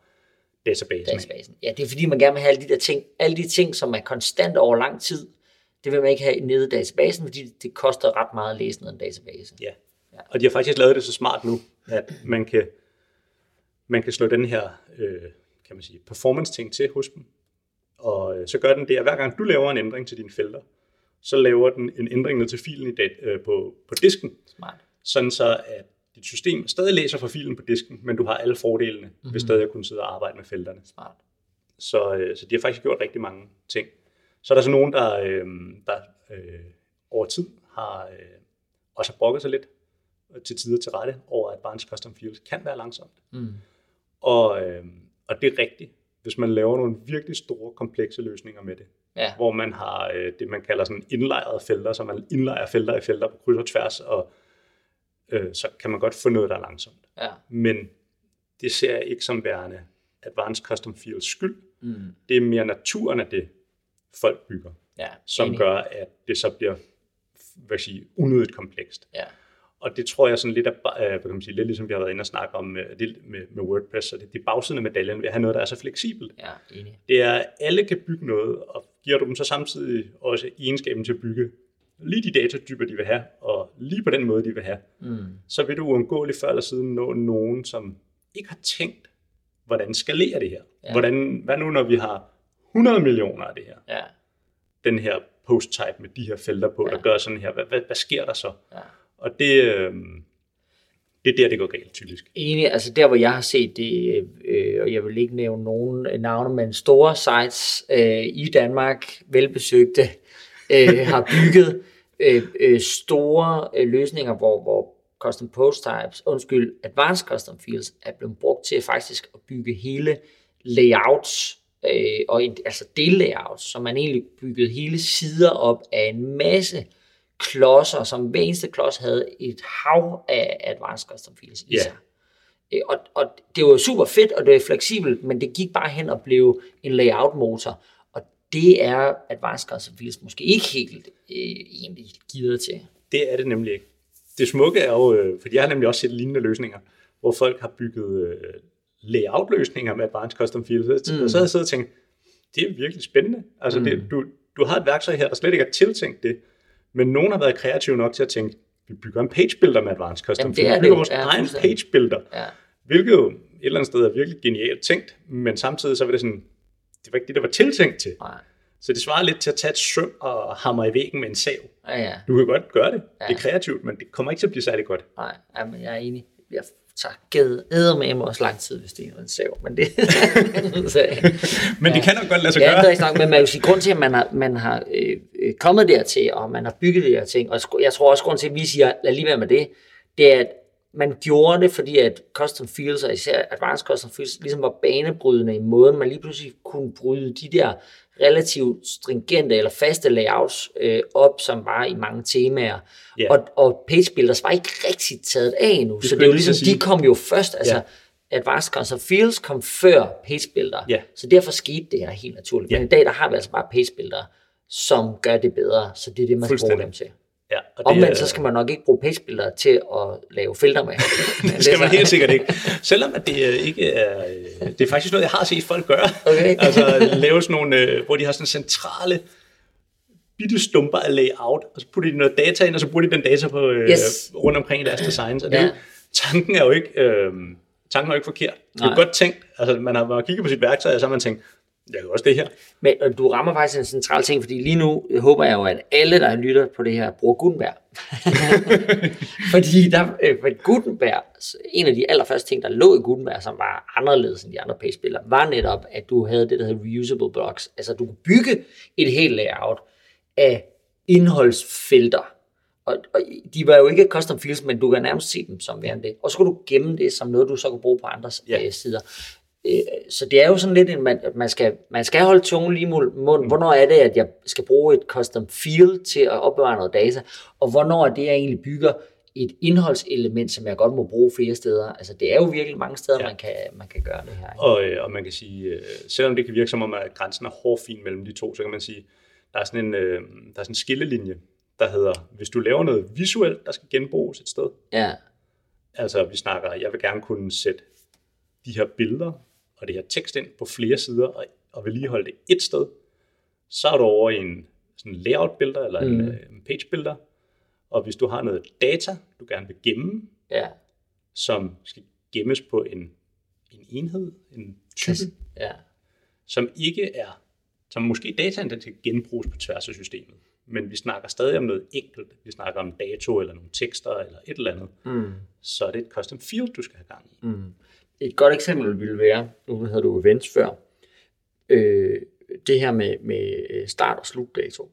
databasen. databasen. Ja, det er fordi, man gerne vil have alle de der ting, alle de ting, som er konstant over lang tid, det vil man ikke have nede i databasen, fordi det koster ret meget at læse ned i en database. Ja. Og de har faktisk lavet det så smart nu, at man kan, man kan slå den her øh, kan man sige, performance-ting til hos dem. Og øh, så gør den det, at hver gang du laver en ændring til dine felter, så laver den en ændring ned til filen i dat, øh, på, på disken, Smart. sådan så at dit system stadig læser fra filen på disken, men du har alle fordelene mm-hmm. ved stadig at kunne sidde og arbejde med felterne. Smart. Så, øh, så de har faktisk gjort rigtig mange ting. Så er der så nogen, der, øh, der øh, over tid har øh, også har brokket sig lidt øh, til tider til rette over, at Barnes Custom Fields kan være langsomt. Mm. Og, øh, og det er rigtigt, hvis man laver nogle virkelig store, komplekse løsninger med det. Ja, Hvor man har øh, det, man kalder sådan indlejrede felter, så man indlejrer felter i felter på kryds og tværs, og øh, så kan man godt få noget, der er langsomt. ja. Men det ser jeg ikke som værende Advanced Custom Fields skyld. Mm. Det er mere naturen af det, folk bygger, ja. som enig. gør, at det så bliver hvad jeg sige, unødigt komplekst. Ja, Og det tror jeg sådan lidt, af, øh, hvad kan man sige, lidt ligesom vi har været inde og snakke om med, det med, med WordPress, så det, det er bagsiden af medaljen ved at have noget, der er så fleksibelt. ja, enig. Det er, at alle kan bygge noget, og giver du dem så samtidig også egenskaben til at bygge lige de datatyper, de vil have, og lige på den måde, de vil have, Mm. så vil du uundgåeligt før eller siden nå nogen, som ikke har tænkt, hvordan skalerer det her? Ja. Hvordan, hvad nu, når vi har 100 millioner af det her? Ja, Den her post-type med de her felter på, ja. der gør sådan her. Hvad, hvad, hvad sker der så? ja. Og det, øh, det er der, det går galt, typisk. Enig, altså der, hvor jeg har set det, øh, og jeg vil ikke nævne nogen navne, men store sites øh, i Danmark, velbesøgte, øh, har bygget øh, øh, store øh, løsninger, hvor, hvor custom post types, undskyld, advanced custom fields, er blevet brugt til faktisk at bygge hele layouts, øh, og en, altså dellayouts, så man egentlig byggede hele sider op af en masse klodser, som hver eneste klods havde et hav af advanced custom fields i sig. Øh, Og, og det var super fedt, og det er fleksibelt, men det gik bare hen og blev en layout-motor. Det er Advanced Custom Fields måske ikke helt øh, egentlig givet til. Det er det nemlig ikke. Det smukke er jo, øh, fordi jeg har nemlig også set lignende løsninger, hvor folk har bygget øh, layout-løsninger med Advanced Custom Fields, mm. og så har jeg siddet og tænkt, det er virkelig spændende. Altså, mm. det, du, du har et værktøj her, der slet ikke er tiltænkt det, men nogen har været kreative nok til at tænke, vi bygger en page builder med Advanced Custom Jamen, det Fields. er Vi bygger vores Ja, egen page builder, Ja, hvilket jo et eller andet sted er virkelig genialt tænkt, men samtidig så var det sådan, det var ikke det, der var tiltænkt til. nej, Så det svarer lidt til at tage et søm og hamre i væggen med en sav. ja, ja, Du kan godt gøre det. Ja. Det er kreativt, men det kommer ikke til at blive særlig godt. nej, ja, men jeg er enig. Jeg tager gæde med mig også lang tid, hvis det er en sav, men det så, Men det kan nok godt lade sig Ja, det gøre. er ikke nok, men man kan sige, grund til, at man har, man har øh, øh, kommet dertil, og man har bygget de her ting, og jeg tror også, grund til, at vi siger, lad lige være med det, det er, at man gjorde det, fordi at custom fields, og især advanced custom fields, ligesom var banebrydende i måden, man lige pludselig kunne bryde de der relativt stringente eller faste layouts øh, op, som var i mange temaer. Ja. Og, og page builders var ikke rigtig taget af endnu, så skulle det er jo ligesom, de kom jo først, altså Ja. Advanced Custom Fields kom før page builder, Ja. så derfor skete det her helt naturligt. Men Ja. i dag, der har vi altså bare page builder, som gør det bedre, så det er det, man skal bruge Fuldstændig. dem til. Ja, og det, Omvendt, så skal man nok ikke bruge page builder til at lave filter med. det skal man helt sikkert ikke. Selvom at det øh, ikke er... øh, Det er faktisk noget, jeg har set folk gøre. Okay. altså lave sådan nogle, øh, hvor de har sådan centrale bitte stumper af layout, og så putter de noget data ind, og så bruger de den data på, Yes. rundt omkring i deres designs. Og det, Ja. tanken er jo ikke, øh, tanken er jo ikke forkert. Det er Nej. godt tænkt. Altså, man har, man har kigget på sit værktøj, og så har man tænkt, jeg kan også det her. Men øh, du rammer faktisk en central ting, fordi lige nu øh, håber jeg jo, at alle, der lytter på det her, bruger Gutenberg. fordi der, øh, for Gutenberg, en af de allerførste ting, der lå i Gutenberg, som var anderledes end de andre page var netop, at du havde det, der hedder reusable blocks. Altså, du kunne bygge et helt layout af indholdsfelter. Og, og de var jo ikke custom fields, men du kan nærmest se dem som værende det. Og så kunne du gemme det som noget, du så kunne bruge på andres Ja. ja. sider. Øh, så det er jo sådan lidt, en, man, man, skal, man skal holde tungen lige i munden. Hvornår er det, at jeg skal bruge et custom field til at opbevare noget data, og hvornår er det, jeg egentlig bygger et indholdselement, som jeg godt må bruge flere steder. Altså det er jo virkelig mange steder, ja. man, kan, man kan gøre det her. Ikke? Og, øh, og man kan sige, øh, selvom det kan virke som om, at grænsen er hårfin mellem de to, så kan man sige, der er sådan en, øh, der er sådan en skillelinje, der hedder, hvis du laver noget visuelt, der skal genbruges et sted. Ja. Altså vi snakker, jeg vil gerne kunne sætte de her billeder og det her tekst ind på flere sider, og, og vedligeholde det et sted, så er du over i en sådan layout builder, eller mm. en, en page builder, og hvis du har noget data, du gerne vil gemme, ja. som skal gemmes på en, en enhed, en type, ja. som ikke er, som måske dataen den skal genbruges på tværs af systemet. Men vi snakker stadig om noget enkelt. Vi snakker om dato eller nogle tekster eller et eller andet. Mm. Så er det et custom field, du skal have gang i. Mm. Et godt eksempel ville være, nu havde du events før, øh, det her med, med start- og slutdato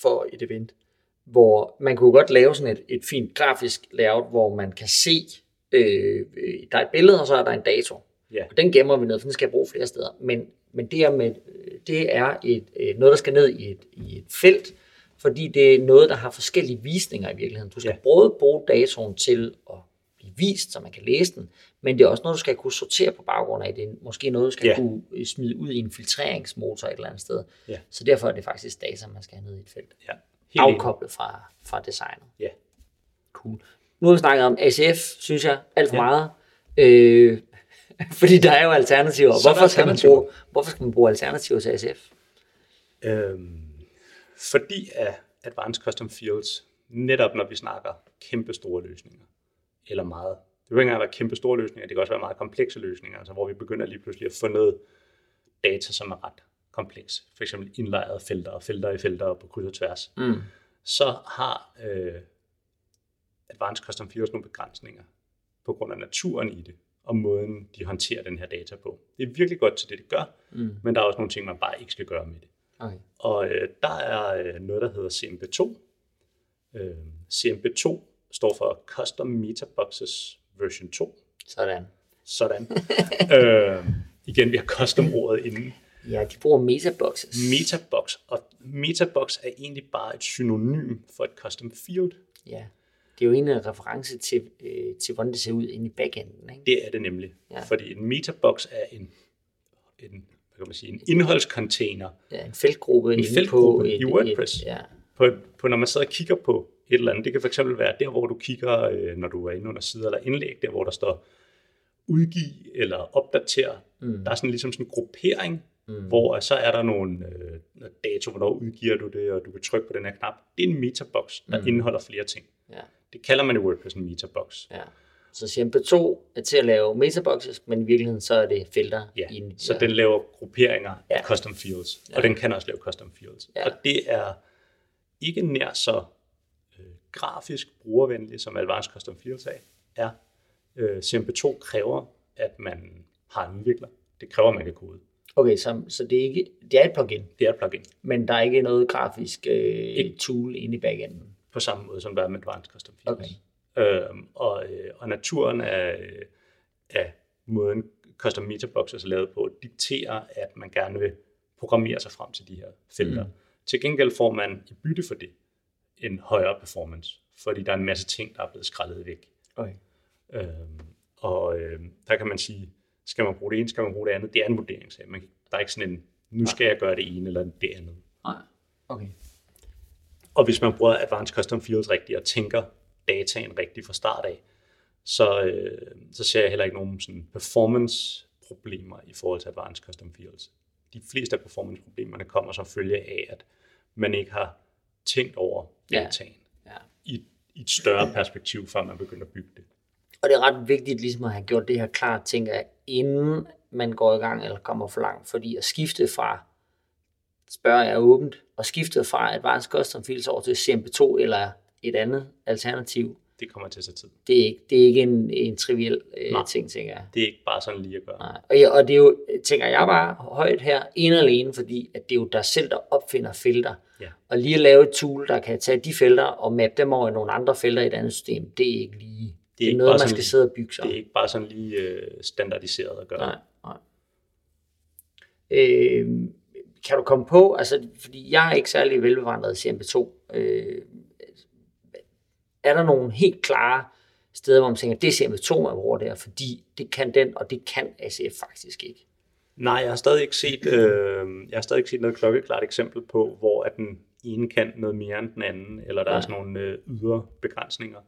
for et event hvor man kunne godt lave sådan et, et fint grafisk layout, hvor man kan se, øh, der er et billede, og så er der en dato. Ja. Og den gemmer vi ned, for den skal jeg bruge flere steder. Men, men det, er med, det er et, noget, der skal ned i et, i et felt, fordi det er noget, der har forskellige visninger i virkeligheden. Du skal ja. både bruge datoen til at blive vist, så man kan læse den, men det er også noget, du skal kunne sortere på baggrund af. Det er måske noget, du skal ja. kunne smide ud i en filtreringsmotor et eller andet sted. Ja. Så derfor er det faktisk data, man skal have ned i et felt. Ja. Helt afkoblet fra, fra designet. Ja. Cool. Nu har vi snakket om ACF, synes jeg, alt for ja. meget. Øh, fordi der er jo alternativer. hvorfor skal, man bruge, hvorfor skal man bruge alternativer til ACF? Øhm, fordi at Advanced Custom Fields, netop når vi snakker kæmpe store løsninger, eller meget, det vil ikke engang være kæmpe store løsninger, det kan også være meget komplekse løsninger, altså hvor vi begynder lige pludselig at få noget data, som er ret kompleks, for eksempel indlejrede felter og felter i felter på kryds og tværs, mm. så har øh, Advanced Custom Fields nogle begrænsninger på grund af naturen i det, og måden de håndterer den her data på. Det er virkelig godt til det, det gør, mm. men der er også nogle ting, man bare ikke skal gøre med det. Okay. Og øh, der er øh, noget, der hedder CMP2. Øh, CMP2 står for Custom Metaboxes version 2. Sådan. Sådan. øh, igen, vi har custom-ordet inden. Ja, de bruger metaboxes. Metabox, og metabox er egentlig bare et synonym for et custom field. Ja, det er jo en reference til, øh, til hvordan det ser ud inde i backenden. Ikke? Det er det nemlig, Ja. fordi en metabox er en, en, hvad kan man sige, en indholdscontainer Ja, en feltgruppe, En feltgruppe på i et, WordPress. Et, ja, på, på, når man sidder og kigger på et eller andet. Det kan fx være der, hvor du kigger, øh, når du er inde under sider eller indlæg, der hvor der står udgive eller opdatere. Mm. Der er sådan ligesom sådan en gruppering, Mm. hvor så er der nogle øh, dato, hvornår udgiver du det, og du kan trykke på den her knap. Det er en metabox, der Mm. indeholder flere ting. ja, Det kalder man i WordPress en metabox. ja. Så CMP2 er til at lave metaboxes, men i virkeligheden så er det felter. Ja, i en, så den laver grupperinger Ja. af custom fields, Ja. og den kan også lave custom fields. Ja. Og det er ikke nær så grafisk brugervenligt, som Advanced Custom Fields er. er. Øh, CMP2 kræver, at man har en udvikler. Det kræver, at man kan kode. Okay, så, så det, er ikke, det er et plugin, Det er et plugin men der er ikke noget grafisk øh, Ikke. tool inde i backenden. på samme måde, som der er med Advanced Custom Fields. Okay. Øhm, og, øh, og naturen af, øh, af måden custom metaboxes er lavet på, dikterer, at man gerne vil programmere sig frem til de her felter. Mm. Til gengæld får man i bytte for det en højere performance, fordi der er en masse ting, der er blevet skrællet væk. Okay. Øhm, og øh, der kan man sige, skal man bruge det ene, skal man bruge det andet. Det er en vurderingssag. Man, kan- der er ikke sådan en, nu skal jeg gøre det ene eller det andet. Nej. Okay. Og hvis man bruger Advanced Custom Fields rigtigt og tænker dataen rigtigt fra start af, så, øh, så ser jeg heller ikke nogen sådan performance-problemer i forhold til Advanced Custom Fields. De fleste af performance-problemerne kommer som følge af, at man ikke har tænkt over Ja. dataen Ja. i, i et større perspektiv, før man begynder at bygge det. Og det er ret vigtigt ligesom at have gjort det her klart, tænker jeg, inden man går i gang eller kommer for langt. Fordi at skifte fra, spørger jeg åbent, og skifte fra Advanced Custom Fields over til CMP2 eller et andet alternativ, Det kommer til at tage tid. det er ikke, det er ikke en, en triviel øh, Nej. ting, tænker jeg. Det er ikke bare sådan lige at gøre. Nej. Og, ja, og det er jo, tænker jeg bare højt her, en og alene, fordi at det er jo dig selv, der opfinder felter. Ja. Og lige at lave et tool, der kan tage de felter og mappe dem over i nogle andre felter i et andet system, det er ikke lige... Det er, det er ikke noget, man sådan skal lige- sidde og bygge sig. Det er ikke bare sådan lige øh, standardiseret at gøre. Nej, nej. Øh, kan du komme på, altså, fordi jeg er ikke særlig velbevandret i CMP2, øh, er der nogle helt klare steder, hvor man tænker, det er CMP2, man bruger der, fordi det kan den, og det kan ACF faktisk ikke? Nej, jeg har stadig ikke set, øh, jeg har stadig ikke set noget klokkeklart eksempel på, hvor at den ene kan noget mere end den anden, eller der ja. er sådan nogle øh, ydre begrænsninger.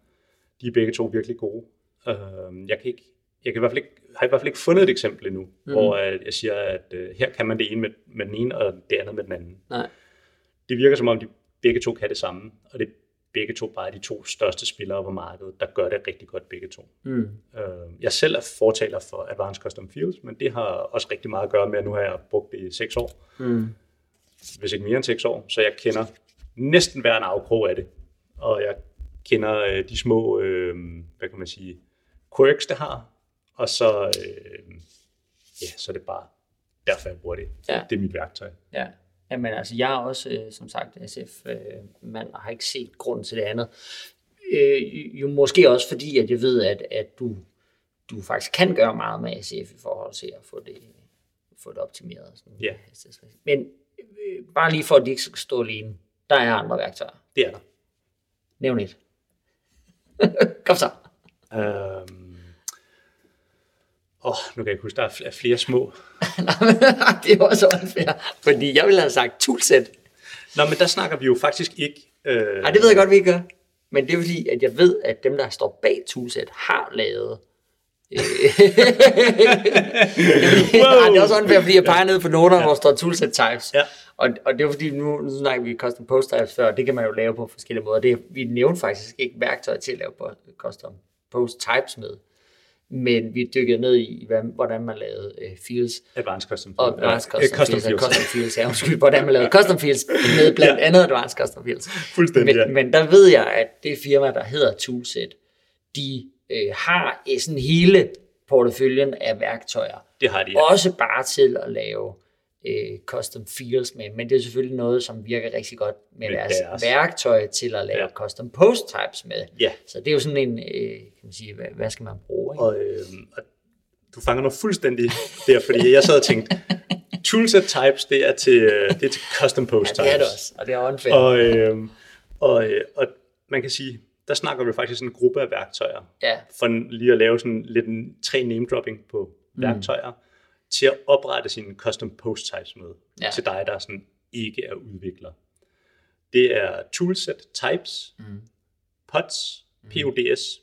De er begge to virkelig gode. Øh, jeg kan ikke, jeg kan i hvert fald ikke, har i hvert fald ikke fundet et eksempel endnu, mm. hvor at jeg siger, at øh, her kan man det ene med, med den ene, og det andet med den anden. Nej. Det virker som om, de begge to kan det samme, og det begge to bare de to største spillere på markedet, der gør det rigtig godt begge to. Mm. Øh, jeg selv er fortaler for Advanced Custom Fields, men det har også rigtig meget at gøre med, at nu har jeg brugt det i seks år. Mm. Hvis ikke mere end seks år, så jeg kender næsten hver en afkrog af det. Og jeg kender øh, de små, øh, hvad kan man sige, quirks, det har. Og så, øh, ja, så er det bare derfor, jeg bruger det. Ja. Det er mit værktøj. Ja. Jamen altså, jeg er også, øh, som sagt, SF-mand, og har ikke set grunden til det andet. Øh, jo måske også fordi, at jeg ved, at, at du, du faktisk kan gøre meget med SF i forhold til at få det, få det optimeret. Sådan, Ja. Men øh, bare lige for, at de ikke skal stå alene, der er andre værktøjer. Det er der. Nævn et. Kom så. Øhm, åh, nu kan jeg ikke huske, der er fl- er flere små. Nej, det er også unfair, fordi jeg ville have sagt toolset. Nå, men der snakker vi jo faktisk ikke... Øh, Nej, det ved jeg godt, vi ikke gør. Men det er fordi, at jeg ved, at dem, der står bag toolset, har lavet... Øh, wow. det er også unfair, fordi jeg peger ned på noterne, hvor der står toolset types. Ja. Og, og det er fordi, nu, nu snakker vi custom post types før, og det kan man jo lave på forskellige måder. Det, vi nævnte faktisk ikke værktøj til at lave på custom post types med. Men vi dykkede ned i, hvad, hvordan man lavede øh, fields. Advanced Custom Og Fields. advanced Øh, custom, custom fields, fields. Custom fields, ja, undskyld, hvordan man lavede custom fields med blandt Ja. andet advanced custom fields. Fuldstændig, men, ja. men der ved jeg, at det firma, der hedder Toolset, de øh, har øh, sådan hele porteføljen af værktøjer. Det har de, ja. Også bare til at lave øh, custom fields med, men det er selvfølgelig noget, som virker rigtig godt med, Med deres, deres. værktøj til at lave Ja. ja. custom post types med. Ja. Så det er jo sådan en, øh, kan man sige, hvad, hvad skal man bruge? Ikke? Og, øh, og du fanger noget fuldstændig der, fordi jeg sad og tænkte, toolset types, det er til, øh, det er til custom post ja, types. det er det også, og det er unfair. Og, øh, og, øh, og man kan sige, der snakker vi faktisk en gruppe af værktøjer, ja, for lige at lave sådan lidt en tre name dropping på Mm. Til at oprette sine custom post types med, Ja. til dig, der sådan ikke er udvikler. Det er toolset types, Mm. pods, PODS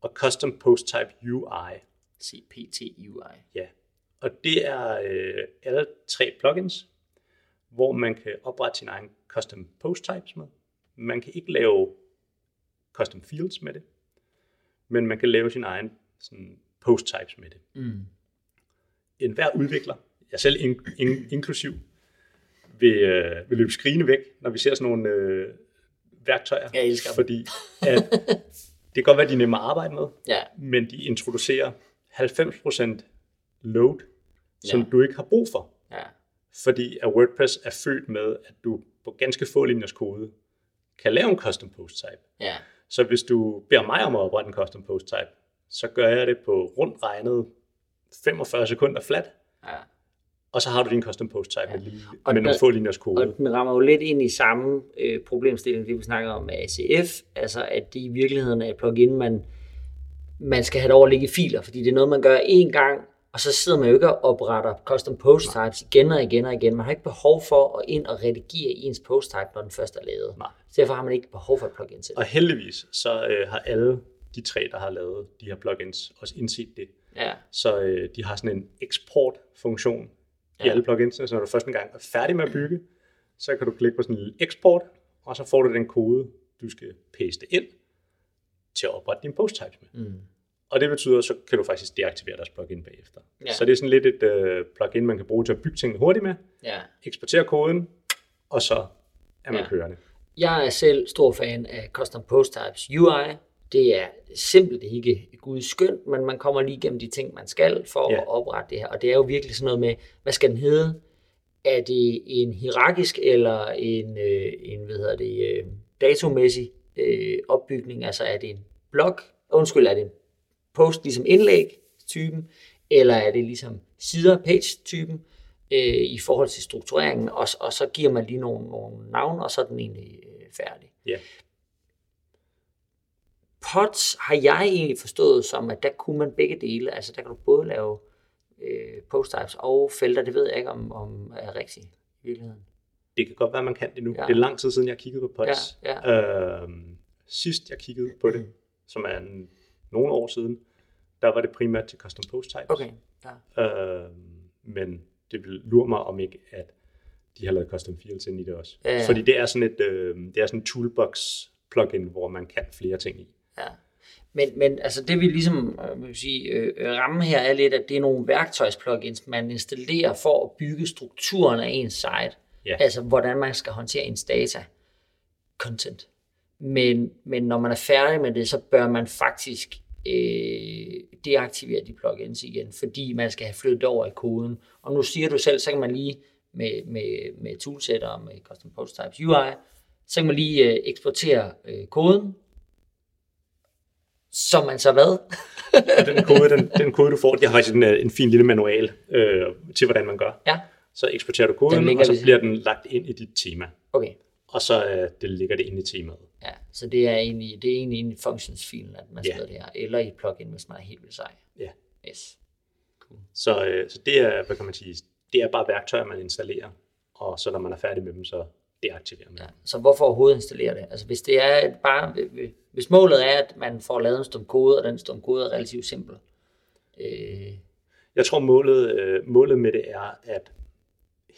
og custom post type UI. CPT-UI. Ja, og det er øh, alle tre plugins, hvor man kan oprette sin egen custom post types med. Man kan ikke lave custom fields med det, men man kan lave sin egen sådan, post types med det. Mm. En hver udvikler, jeg selv in, in, inklusiv, vil, øh, vil løbe skrigende væk, når vi ser sådan nogle øh, værktøjer. Jeg elsker fordi at det kan godt være, at de er nemme at arbejde med, Ja, men de introducerer 90% load, som Ja. du ikke har brug for. ja, Fordi at WordPress er født med, at du på ganske få linjers kode kan lave en custom post type. ja, Så hvis du beder mig om at oprette en custom post type, så gør jeg det på rundt regnet 45 sekunder flat, ja. og så har du din custom post type ja. med, Og med nogle den- få linjers kode. Og den rammer jo lidt ind i samme øh, problemstilling, det vi snakker om med ACF, altså at det i virkeligheden er et plugin, man, man skal have det over at ligge i filer, fordi det er noget, man gør én gang, og så sidder man jo ikke og opretter custom post types igen og igen og igen. Man har ikke behov for at ind og redigere ens post type, når den først er lavet. Nej. Så derfor har man ikke behov for et plugin til. Og heldigvis, så øh, har alle de tre, der har lavet de her plugins, også indset det. Ja, Så øh, de har sådan en eksportfunktion i Ja. alle plugins, så når du først en gang er færdig med at bygge, så kan du klikke på sådan en lille eksport, og så får du den kode, du skal paste ind til at oprette din post types med. mm. Og det betyder, så kan du faktisk deaktivere deres plugin bagefter. Ja. Så det er sådan lidt et øh, plugin, man kan bruge til at bygge tingene hurtigt med, ja. eksportere koden, og så er man Ja. kørende. Jeg er selv stor fan af Custom Post Types UI. Det er simpelt ikke gud skønt, men man kommer lige igennem de ting, man skal for Ja. at oprette det her. Og det er jo virkelig sådan noget med, hvad skal den hedde? Er det en hierarkisk eller en, øh, en hvad hedder det, øh, datomæssig øh, opbygning? Altså er det en blog? Undskyld, er det en post ligesom indlæg typen? Eller er det ligesom sider page typen? øh, i forhold til struktureringen, og, og så giver man lige nogle, nogle navn, og så er den egentlig øh, færdig. Ja. Pods har jeg egentlig forstået som, at der kunne man begge dele. Altså der kan du både lave øh, post-types og felter. Det ved jeg ikke, om, om er rigtigt i virkeligheden. Det kan godt være, man kan det nu. Ja. Det er lang tid siden, jeg kiggede på Pods. Ja, ja. Øhm, sidst jeg kiggede på det, som er en, nogle år siden, der var det primært til custom post types. Okay, ja. Øhm, men det vil lure mig om ikke, at de har lavet custom fields ind i det også. Ja, ja. Fordi det er sådan et øh, det er sådan en toolbox plugin, hvor man kan flere ting i. Ja. Men, men altså det vi ligesom øh, vil sige, øh, øh, ramme her er lidt, at det er nogle værktøjsplugins, man installerer for at bygge strukturen af ens site. Ja. Altså hvordan man skal håndtere ens data, content. Men, men når man er færdig med det, så bør man faktisk øh, deaktivere de plugins igen, fordi man skal have flyttet over i koden. Og nu siger du selv, så kan man lige med, med, med toolset og med custom post types UI, så kan man lige øh, eksportere øh, koden, som man så hvad? Den kode, den, den kode, du får, de har faktisk en, øh, en fin lille manual øh, til, hvordan man gør. ja, Så eksporterer du Den koden, og så bliver den lagt ind i dit tema. okay. Og så øh, det ligger det ind i temaet. Ja, så det er egentlig, det er egentlig inde i functions-filen, at man Ja. det her, eller i plugin, hvis man er helt vildt sej. Ja. Yes. Cool. Så, øh, så det er, hvad kan man sige, det er bare værktøjer, man installerer. Og så når man er færdig med dem, så deaktiverer man. Ja. Så hvorfor overhovedet installere det? Altså hvis det er bare, hvis målet er, at man får lavet en stum kode, og den stum kode er relativt simpel. Øh, Jeg tror, målet, øh, målet med det er, at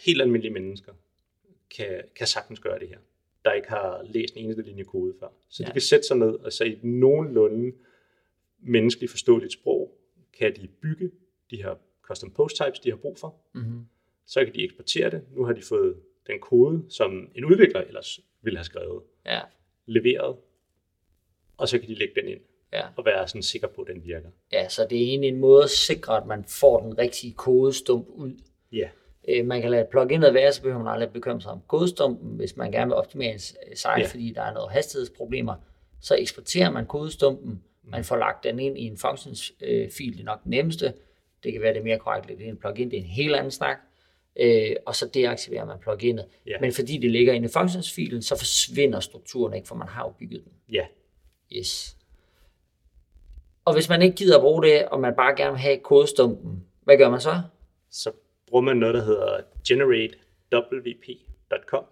helt almindelige mennesker kan, kan sagtens gøre det her, der ikke har læst en eneste linje kode før. Så ja. Ja. de kan sætte sig ned og så i et nogenlunde menneskeligt forståeligt sprog, kan de bygge de her custom post types, de har brug for. mm-hmm. Så kan de eksportere det. Nu har de fået den kode, som en udvikler ellers ville have skrevet, Ja, leveret, og så kan de lægge den ind ja. og være sådan sikker på, at den virker. ja, så det er egentlig en måde at sikre, at man får den rigtige kodestump ud. Ja, Øh, man kan lade pluginet være, så behøver man aldrig bekymre sig om kodestumpen. Hvis man gerne vil optimere en site, Ja. fordi der er noget hastighedsproblemer, så eksporterer man kodestumpen. Man får lagt den ind i en functions-fil, det er nok det nemmeste. Det kan være det mere korrekt, det er en plugin, det er en helt anden snak. Øh, og så deaktiverer man pluginet. Ja. Men fordi det ligger inde i functions-filen, så forsvinder strukturen ikke, for man har jo bygget den. ja, Yes. Og hvis man ikke gider at bruge det, og man bare gerne vil have kodestumpen, hvad gør man så? så bruger man noget, der hedder generatewp.com.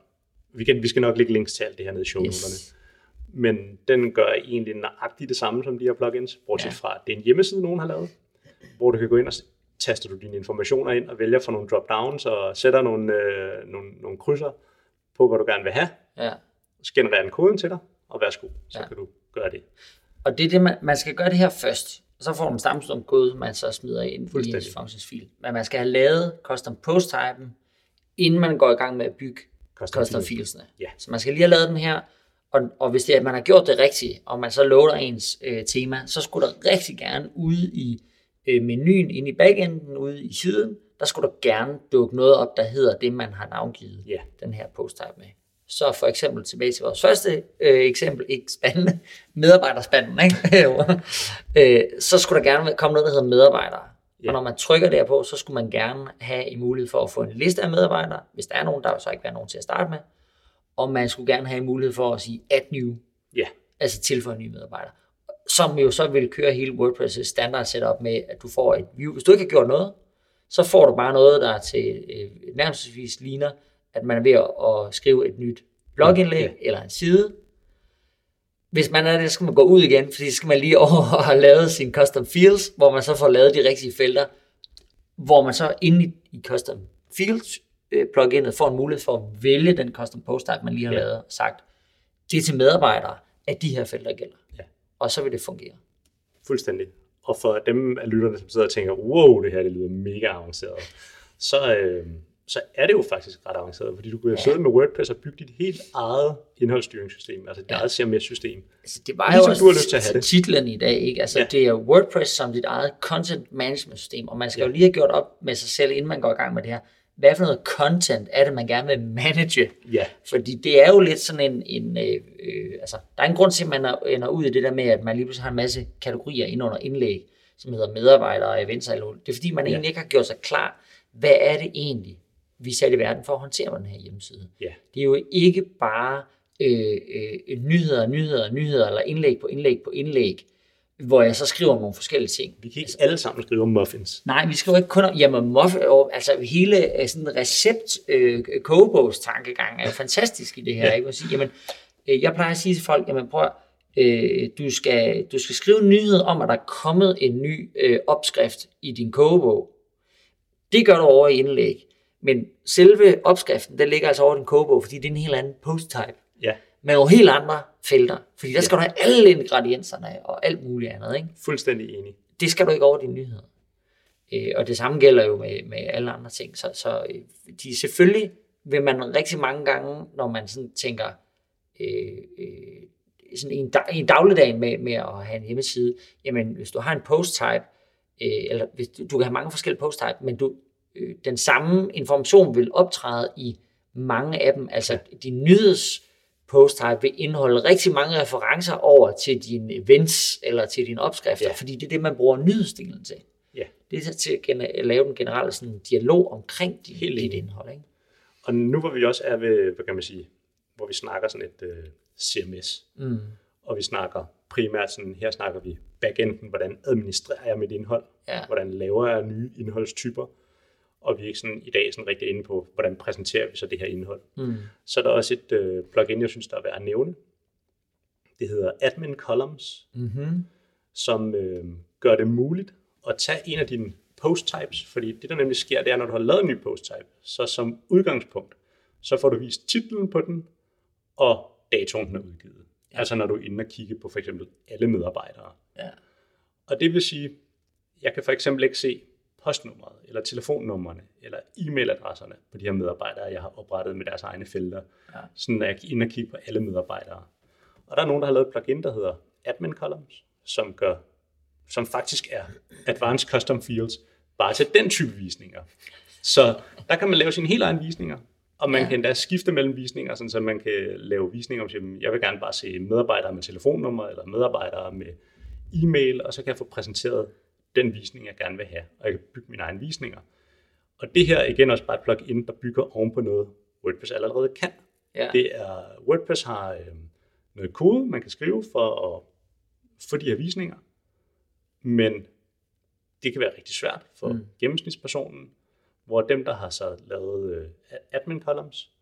Vi, kan, vi skal nok lægge links til alt det her nede i shownoterne. Yes. Men den gør egentlig nøjagtigt det samme som de her plugins, bortset Ja. fra, at det er en hjemmeside, nogen har lavet, hvor du kan gå ind og taster du dine informationer ind og vælger for nogle drop-downs og sætter nogle, øh, nogle, nogle krydser på, hvad du gerne vil have. Ja. Så genererer den koden til dig, og værsgo, så Ja. kan du gøre det. Og det er det, man, man skal gøre det her først. Og så får man en stamstum kode, man så smider ind i Fuldstændig. ens functionsfil. Men man skal have lavet custom post typen, inden man går i gang med at bygge Custom custom fields. fieldsene. Ja. Så man skal lige have lavet dem her, og, og hvis det er, at man har gjort det rigtigt, og man så loader ens øh, tema, så skulle der rigtig gerne ude i øh, menuen, inde i backenden, ude i siden, der skulle der gerne dukke noget op, der hedder det, man har navngivet Ja. den her post type med. Så for eksempel tilbage til vores første øh, eksempel, ikke spændende, medarbejderspanden, ikke? øh, så skulle der gerne komme noget, der hedder medarbejdere. Ja. Og når man trykker derpå, så skulle man gerne have en mulighed for at få en liste af medarbejdere. Hvis der er nogen, der vil så ikke være nogen til at starte med. Og man skulle gerne have en mulighed for at sige add new, Ja, altså tilføje nye medarbejdere. Som jo så vil køre hele WordPress' standard setup med, at du får et view. Hvis du ikke har gjort noget, så får du bare noget, der til øh, nærmest ligner, at man er ved at, at skrive et nyt blogindlæg Ja. eller en side. Hvis man er det, så skal man gå ud igen, fordi så skal man lige over og have lavet sine custom fields, hvor man så får lavet de rigtige felter, hvor man så inde i, i custom fields øh, pluginet får en mulighed for at vælge den custom post type, man lige har ja. lavet og sagt, det er til medarbejdere, at de her felter gælder. Og så vil det fungere. fuldstændig. Og for dem af lytterne, som sidder og tænker, wow, det her det lyder mega avanceret, så, øh, så er det jo faktisk ret avanceret, fordi du kan Ja. sidde med WordPress og bygge dit helt eget indholdsstyringssystem, altså dit Ja. eget CMS-system. Altså, det var Ligesom jo du har lyst til at have det. titlen i dag, ikke? Altså, ja. det er WordPress som dit eget content management system, og man skal Ja. jo lige have gjort op med sig selv, inden man går i gang med det her. Hvad for noget content er det, man gerne vil manage? Ja, Fordi det er jo lidt sådan en, en øh, øh, altså, der er en grund til, at man er- ender ud i det der med, at man lige pludselig har en masse kategorier ind under indlæg, som hedder medarbejdere og events og alt. Det er fordi, man Ja. egentlig ikke har gjort sig klar, hvad er det egentlig, vi er sat i verden for at håndtere på den her hjemmeside. Ja. Det er jo ikke bare øh, øh, nyheder, nyheder, nyheder, eller indlæg på indlæg på indlæg, hvor jeg så skriver nogle forskellige ting. Vi kan ikke alle sammen skrive om muffins. Nej, vi skriver ikke kun om, jamen muff, og, altså hele øh, sådan recept øh, kogebogs tankegang er fantastisk i det her. Ja. Ikke? Man siger, jamen, øh, jeg plejer at sige til folk, jamen prøv øh, du, skal, du skal skrive en nyhed om, at der er kommet en ny øh, opskrift i din kogebog. Det gør du over i indlæg. Men selve opskriften, den ligger altså over din kogebog, fordi det er en helt anden posttype Ja, med nogle helt andre felter. Fordi der skal du have alle ingredienserne og alt muligt andet. Ikke? fuldstændig enig. det skal du ikke over dine nyheder. Øh, og det samme gælder jo med, med alle andre ting. Så, så øh, de, selvfølgelig vil man rigtig mange gange, når man sådan tænker øh, øh, sådan i, en, dag- en dagligdag med, med at have en hjemmeside, jamen hvis du har en post-type, øh, eller hvis du, du kan have mange forskellige post-type, men du, øh, den samme information vil optræde i mange af dem. Altså din nyheds post-type vil indeholde rigtig mange referencer over til dine events eller til dine opskrifter, Ja. fordi det er det, man bruger nyhedsdelen til. Ja. Det er til at lave den generelle sådan, dialog omkring dit, Helt dit indhold. Ikke? Og nu hvor vi også er ved, hvad kan man sige, hvor vi snakker sådan et uh, CMS, Mm. og vi snakker primært sådan, her snakker vi backenden, hvordan administrerer jeg mit indhold, Ja. hvordan laver jeg nye indholdstyper, og vi er ikke sådan, i dag sådan rigtig inde på, hvordan præsenterer vi så det her indhold. Mm. Så er der også et uh, plugin, jeg synes, der er værd at nævne. Det hedder Admin Columns, Mm-hmm. som øh, gør det muligt at tage en af dine post-types, fordi det der nemlig sker, det er, når du har lavet en ny post-type, så som udgangspunkt, så får du vist titlen på den, og datoen den er udgivet. Ja. Altså når du er inde og kigge på for eksempel alle medarbejdere. Ja. Og det vil sige, jeg kan for eksempel ikke se postnummeret, eller telefonnumrene, eller e-mailadresserne på de her medarbejdere, jeg har oprettet med deres egne felter. Ja. Sådan at jeg er inde og kigge på alle medarbejdere. Og der er nogen, der har lavet et plugin, der hedder Admin Columns, som, gør, som faktisk er Advanced Custom Fields, bare til den type visninger. Så der kan man lave sine helt egne visninger, og man. Ja. kan endda skifte mellem visninger, sådan så man kan lave visninger om, at jeg vil gerne bare se medarbejdere med telefonnummer, eller medarbejdere med e-mail, og så kan jeg få præsenteret den visning, jeg gerne vil have, og jeg kan bygge mine egne visninger. Og det her er igen også bare et plugin, der bygger oven på noget, WordPress allerede kan. Ja. Det er, WordPress har øh, noget kode, man kan skrive for at få de her visninger, men det kan være rigtig svært for mm. Gennemsnitspersonen, hvor dem, der har så lavet øh, admin columns,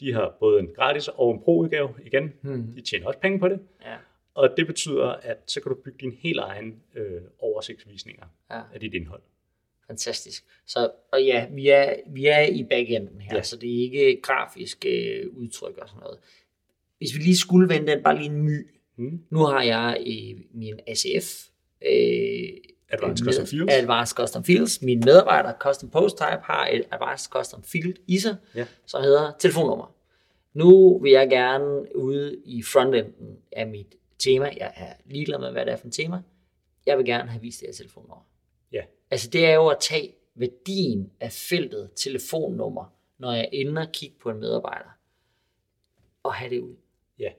de har både en gratis og en pro-udgave igen. Mm. De tjener også penge på det, Ja. Og det betyder, at så kan du bygge din helt egen øh, oversigtsvisninger Ja. af dit indhold. Fantastisk. Så, og ja, vi er, vi er i backenden her, Ja. så det er ikke grafisk øh, udtryk og sådan noget. Hvis vi lige skulle vende den bare lige en my. Mm. Nu har jeg øh, min ACF. Øh, Advanced med- Custom Fields. Advanced Custom Fields. Min medarbejder, Custom Post Type, har et Advanced Custom Field i sig, Ja. som hedder telefonnummer. Nu vil jeg gerne ude i frontenden af mit tema. Jeg er ligeglad med, hvad det er for et tema. Jeg vil gerne have vist det her telefonnummer. Ja. Altså det er jo at tage værdien af feltet telefonnummer, når jeg ender og kigge på en medarbejder, og have det ud. Ja.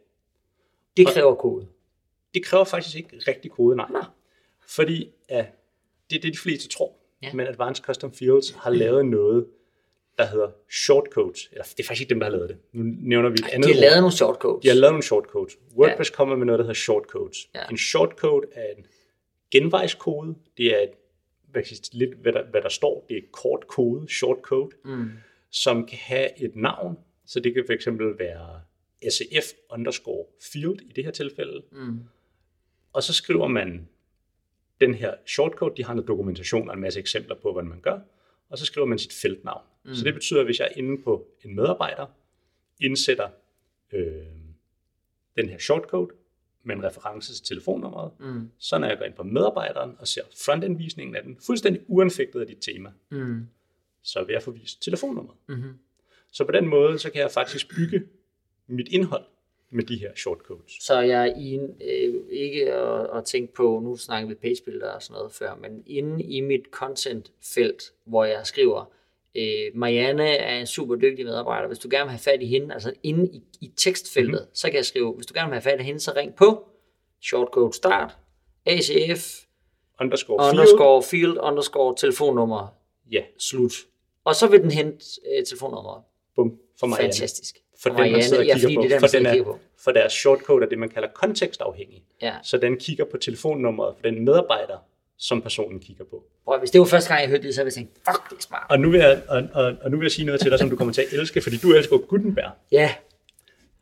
Det Og- kræver kode. Det kræver faktisk ikke rigtig kode, nej. Nå. Fordi ja, det er det, de fleste tror. Ja. Men Advanced Custom Fields har lavet noget, der hedder shortcodes. Eller det er faktisk ikke dem, der har lavet det. Nu nævner vi et andet De har ord. lavet nogle shortcodes. De har lavet nogle shortcodes. WordPress ja. kommer med noget, der hedder shortcodes. Ja. En shortcode er en genvejskode. Det er et, hvad lidt, hvad der, hvad der står. Det er et kort kode, shortcode, Mm. som kan have et navn. Så det kan fx være SAF underscore field i det her tilfælde. Mm. Og så skriver man den her shortcode, de har noget dokumentation og en masse eksempler på, hvordan man gør, og så skriver man sit feltnavn. Mm. Så det betyder, at hvis jeg er inde på en medarbejder, indsætter øh, den her shortcode med en reference til telefonnummeret, Mm. så når jeg går ind på medarbejderen og ser frontendvisningen af den, fuldstændig uanfægtet af dit tema, Mm. så vil jeg få vist telefonnummeret. Mm-hmm. Så på den måde, så kan jeg faktisk bygge mit indhold med de her shortcodes. Så jeg er i øh, ikke at, at tænke på, nu snakker vi pagebuilder og sådan noget før, men inde i mit content-felt, hvor jeg skriver, øh, Marianne er en super dygtig medarbejder, hvis du gerne vil have fat i hende, altså inde i, i tekstfeltet, mm-hmm. så kan jeg skrive, hvis du gerne vil have fat i hende, så ring på shortcode start, ACF, Underscore field. underscore field, underscore telefonnummer, Ja, slut. Og så vil den hente øh, telefonnummeret. Bum, for Marianne. Fantastisk. For For den, man Marianne, sidder og ja, kigger fordi på. det er for, den er, på. for deres shortcode er det, man kalder kontekstafhængig. Ja. Så den kigger på telefonnummeret for den medarbejder, som personen kigger på. Prøv, hvis det var første gang, jeg hørte det, så ville jeg tænke, fuck, det er smart. Og nu vil jeg, og, og, og nu vil jeg sige noget til dig, som du kommer til at elske, fordi du elsker Gutenberg. Ja,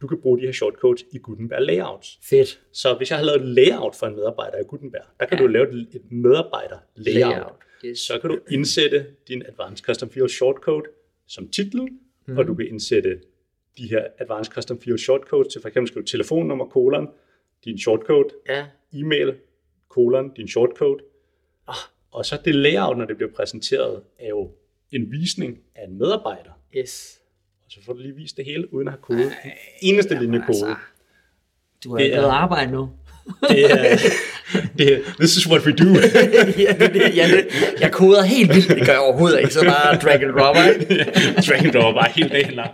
Du kan bruge de her shortcodes i Gutenberg layouts. fedt. Så hvis jeg har lavet et layout for en medarbejder i Gutenberg, der kan Ja. du lave et, et medarbejder layout. Layout. Yes. Så kan du indsætte din Advanced Custom Field shortcode som titel, Mhm. mm. og du kan indsætte de her Advanced Custom Field shortcodes til for eksempel skrive telefonnummer, kolon, din shortcode, Ja, e-mail, kolon, din shortcode. Ah. Og så det layout, når det bliver præsenteret, er jo en visning af en medarbejder. yes. Og så får du lige vist det hele, uden at have kode. En eneste linje kode. Altså, du har Det er- arbejde nu. Det er, det er, this is what we do. ja, det, det, ja, det, jeg koder helt vildt, det gør jeg overhovedet ikke, så bare drag and drop, ikke? Drag and drop bare helt dagen lang.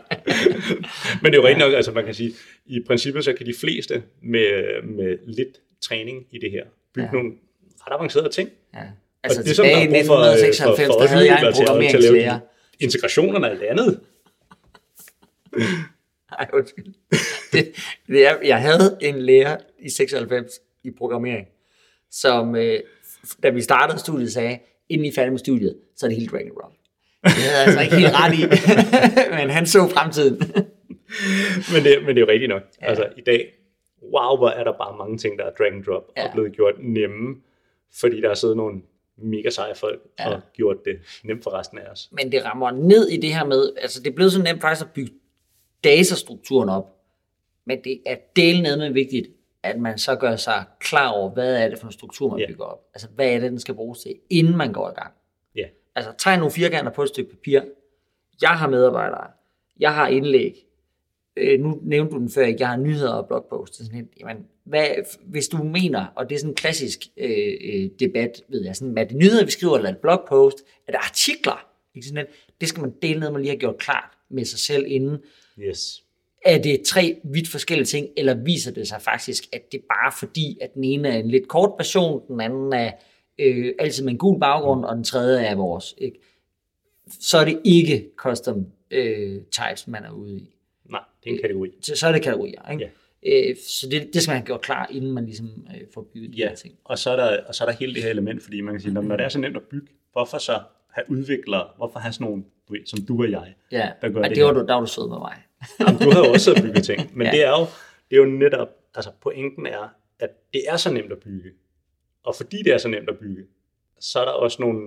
Men det er jo rigtigt nok, altså man kan sige, i princippet så kan de fleste med, med lidt træning i det her bygge ja. nogle ret avancerede ting. Ja. Altså det er sådan, tilbage i der er brug for, 1996, for, for der havde jeg en programmeringslærer. Integrationerne og alt det andet. Nej, undskyld. Det, det er, jeg havde en lærer i 96 i programmering, som øh, da vi startede studiet sagde, inden I er færdige med studiet, så er det helt drag and drop. Det havde jeg altså ikke helt ret i, men han så fremtiden. Men det, men det er jo rigtigt nok. Ja. Altså i dag, wow, hvor er der bare mange ting, der er drag and drop Ja. og blevet gjort nemme, fordi der er siddet nogle mega seje folk Ja. og gjort det nemt for resten af os. Men det rammer ned i det her med, altså det er blevet så nemt faktisk at bygge datastrukturen op, men det er del ned med vigtigt, at man så gør sig klar over, hvad er det for en struktur, man Ja. bygger op. Altså hvad er det, den skal bruges til, inden man går i gang. Ja. Altså tegn nogle firkanter på et stykke papir. Jeg har medarbejdere. Jeg har indlæg. Øh, nu nævnte du den før, ikke? jeg har nyheder og blogpost. Sådan lidt, jamen, hvad, hvis du mener, og det er sådan en klassisk øh, øh, debat, ved jeg, sådan, er det nyheder, vi skriver, eller er det blogpost, er det artikler? Ikke sådan lidt, det skal man dele ned, man lige har gjort klart med sig selv inden. Yes. Er det tre vidt forskellige ting, eller viser det sig faktisk, at det er bare fordi, at den ene er en lidt kort version, den anden er øh, altid med en gul baggrund, og den tredje er vores. Ikke? Så er det ikke custom øh, types, man er ude i. Det er en kategori. Så, så er det kategorier. Ikke? Øh, så det, det skal man have gjort klar, inden man ligesom øh, får bygget de Ja, her ting. og så, er der, og så er der hele det her element, fordi man kan sige, når, når det er så nemt at bygge, hvorfor så have udviklere, hvorfor have sådan nogle, du ved, som du og jeg, Ja, der gør og det det var du, der var du sød med mig. Jamen, du har jo også bygget ting, men Ja. ja. det, er jo, det er jo netop, altså pointen er, at det er så nemt at bygge. Og fordi det er så nemt at bygge, så er der også nogle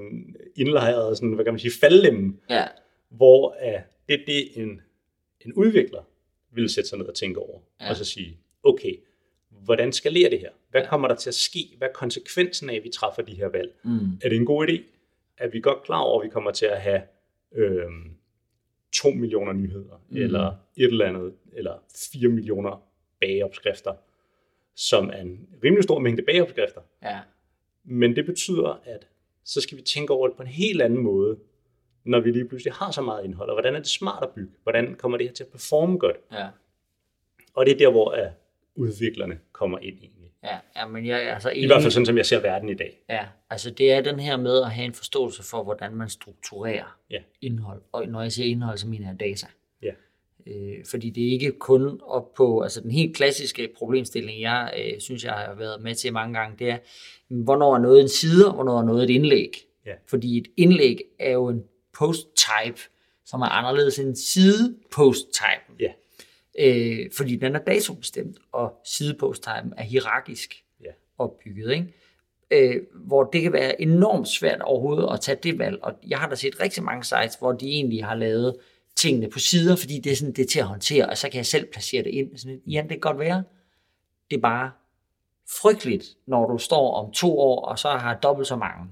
indlejrede, sådan, hvad kan man sige, faldlemme, Ja, hvor uh, det er det, en, en udvikler vil sætte sig ned og tænke over, Ja. og så sige, okay, hvordan skalerer det her? Hvad kommer der til at ske? Hvad er konsekvensen af, at vi træffer de her valg? mm, Er det en god idé? Er vi godt klar over, at vi kommer til at have øhm, 2 millioner nyheder, mm. eller et eller andet, eller 4 millioner bageopskrifter, som er en rimelig stor mængde bageopskrifter. ja, Men det betyder, at så skal vi tænke over det på en helt anden måde, når vi lige pludselig har så meget indhold, og hvordan er det smart at bygge? Hvordan kommer det her til at performe godt? ja. Og det er der, hvor at udviklerne kommer ind egentlig. Ja, ja, men jeg er altså I enig. hvert fald sådan, som jeg ser verden i dag. Ja, altså det er den her med at have en forståelse for, hvordan man strukturerer Ja. indhold. Og når jeg siger indhold, så mener jeg data. Ja. Øh, fordi det er ikke kun op på, altså den helt klassiske problemstilling, jeg øh, synes, jeg har været med til mange gange, det er, hvornår er noget en side, og hvornår er noget et indlæg. Ja. Fordi et indlæg er jo en post-type, som er anderledes end side-post-typen. Ja. Øh, fordi den er datobestemt, og sidepost-typen er hierarkisk Ja. opbygget. Ikke? øh, hvor det kan være enormt svært overhovedet at tage det valg. Og jeg har da set rigtig mange sites, hvor de egentlig har lavet tingene på sider, fordi det er, sådan, det er til at håndtere, og så kan jeg selv placere det ind. Sådan, ja, det kan godt være. Det er bare frygteligt, når du står om to år, og så har dobbelt så mange.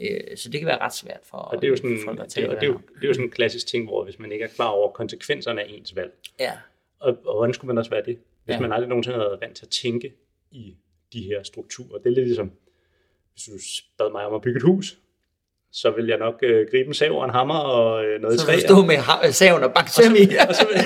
Øh, så det kan være ret svært for Og det er jo sådan, folk at det, tage og det, er jo, det er jo sådan en klassisk ting, hvor hvis man ikke er klar over konsekvenserne af ens valg, Ja, og, og hvordan skulle man også være det, hvis Ja. man aldrig nogensinde havde været vant til at tænke i de her strukturer. Det er lidt ligesom, hvis du bad mig om at bygge et hus, så vil jeg nok øh, gribe en sav og en hammer og øh, noget Så træ. du stå med ha- saven og banke søm i. og så vil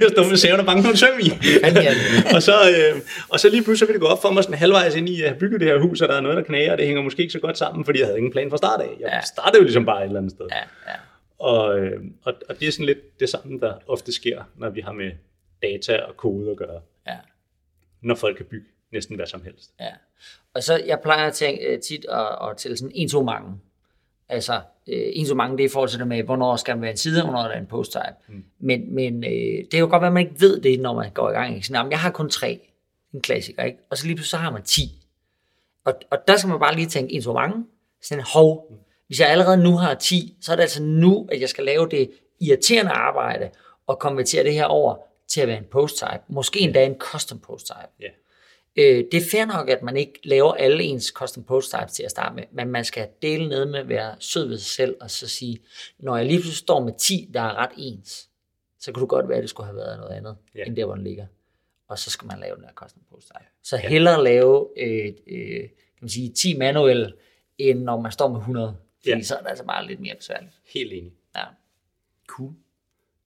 jeg stå med saven og banke nogle søm i. Og, så, øh, og så lige pludselig vil det gå op for mig sådan halvvejs ind i at have bygget det her hus, og der er noget, der knager, og det hænger måske ikke så godt sammen, fordi jeg havde ingen plan fra start af. Jeg Ja. startede jo ligesom bare et eller andet sted. Ja, ja. Og, øh, og, og det er sådan lidt det samme, der ofte sker, når vi har med data og kode at gøre. ja. Når folk kan bygge næsten hvad som helst. Ja. Og så, jeg plejer at tænke, øh, tit at, at tælle sådan en to mange. Altså, øh, en to mange, det er i forhold til det med, hvornår skal man være en side, og hvornår er der en post type. Mm. Men, men øh, det kan jo godt være, at man ikke ved det, når man går i gang. Ikke? Sådan, "Jamen, jeg har kun tre. En klassiker, ikke? Og så lige pludselig så har man 10. Og, og der skal man bare lige tænke, en to mange. Sådan, hov, hvis jeg allerede nu har 10, så er det altså nu, at jeg skal lave det irriterende arbejde, og konvertere det her over til at være en post type. Måske endda en custom post type. Ja. Øh, det er fair nok, at man ikke laver alle ens custom post types til at starte med, men man skal dele ned med at være sød ved sig selv, og så sige, når jeg lige pludselig står med 10, der er ret ens, så kunne det godt være, at det skulle have været noget andet, ja. end der, hvor den ligger. Og så skal man lave den her custom post type. Så hellere lave øh, øh, kan man sige, 10 manuelle, end når man står med 100. Fordi ja. så er det altså bare lidt mere besværligt. Helt enig. Ja. Cool.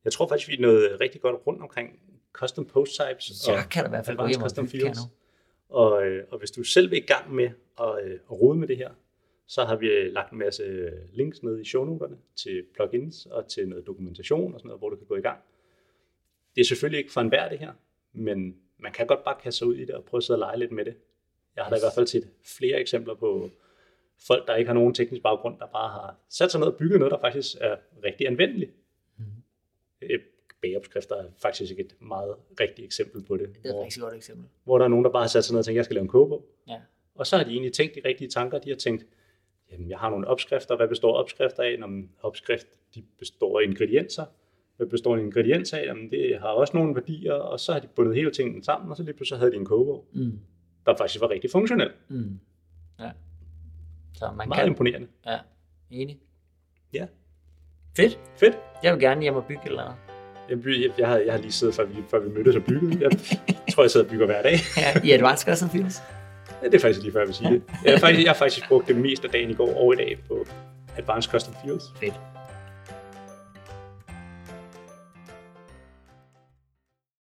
Jeg tror faktisk, vi er nået rigtig godt rundt omkring custom post types. Så kan der i hvert fald gå hjem og custom fields. Og, øh, og hvis du selv vil i gang med at, øh, at rode med det her, så har vi øh, lagt en masse links ned i shownoterne til plugins og til noget dokumentation og sådan noget, hvor du kan gå i gang. Det er selvfølgelig ikke for enhver det her, men man kan godt bare kaste sig ud i det og prøve at sidde og lege lidt med det. Jeg har da i hvert fald set flere eksempler på folk, der ikke har nogen teknisk baggrund, der bare har sat sig ned og bygget noget, der faktisk er rigtig anvendeligt. Mm. Bagopskrifter er faktisk ikke et meget rigtigt eksempel på det. Det er et hvor- rigtig godt eksempel. hvor der er nogen, der bare har sat sig ned og tænkt, jeg skal lave en kogebog. Ja. Og så har de egentlig tænkt de rigtige tanker. De har tænkt, jamen, jeg har nogle opskrifter. Hvad består opskrifter af? Når en opskrift de består af ingredienser. Hvad består en ingrediens af? Jamen, det har også nogle værdier. Og så har de bundet hele tingene sammen, og så lige pludselig havde de en kogebog, Mm. der faktisk var rigtig funktionel. Mm. Ja. Så man Meget kan... imponerende. Ja, enig. Ja, Fedt. fedt. Jeg vil gerne hjem og bygge eller andet. Jeg, jeg, jeg, har, jeg har lige siddet, før vi, før vi mødtes og bygget. Jeg tror, jeg sidder og bygger hver dag. Ja, i Advanced Custom Fields. Ja, det er faktisk lige før, jeg vil sige det. Jeg har faktisk, jeg har faktisk brugt det meste af dagen i går og i dag på Advanced Custom Fields. Fedt.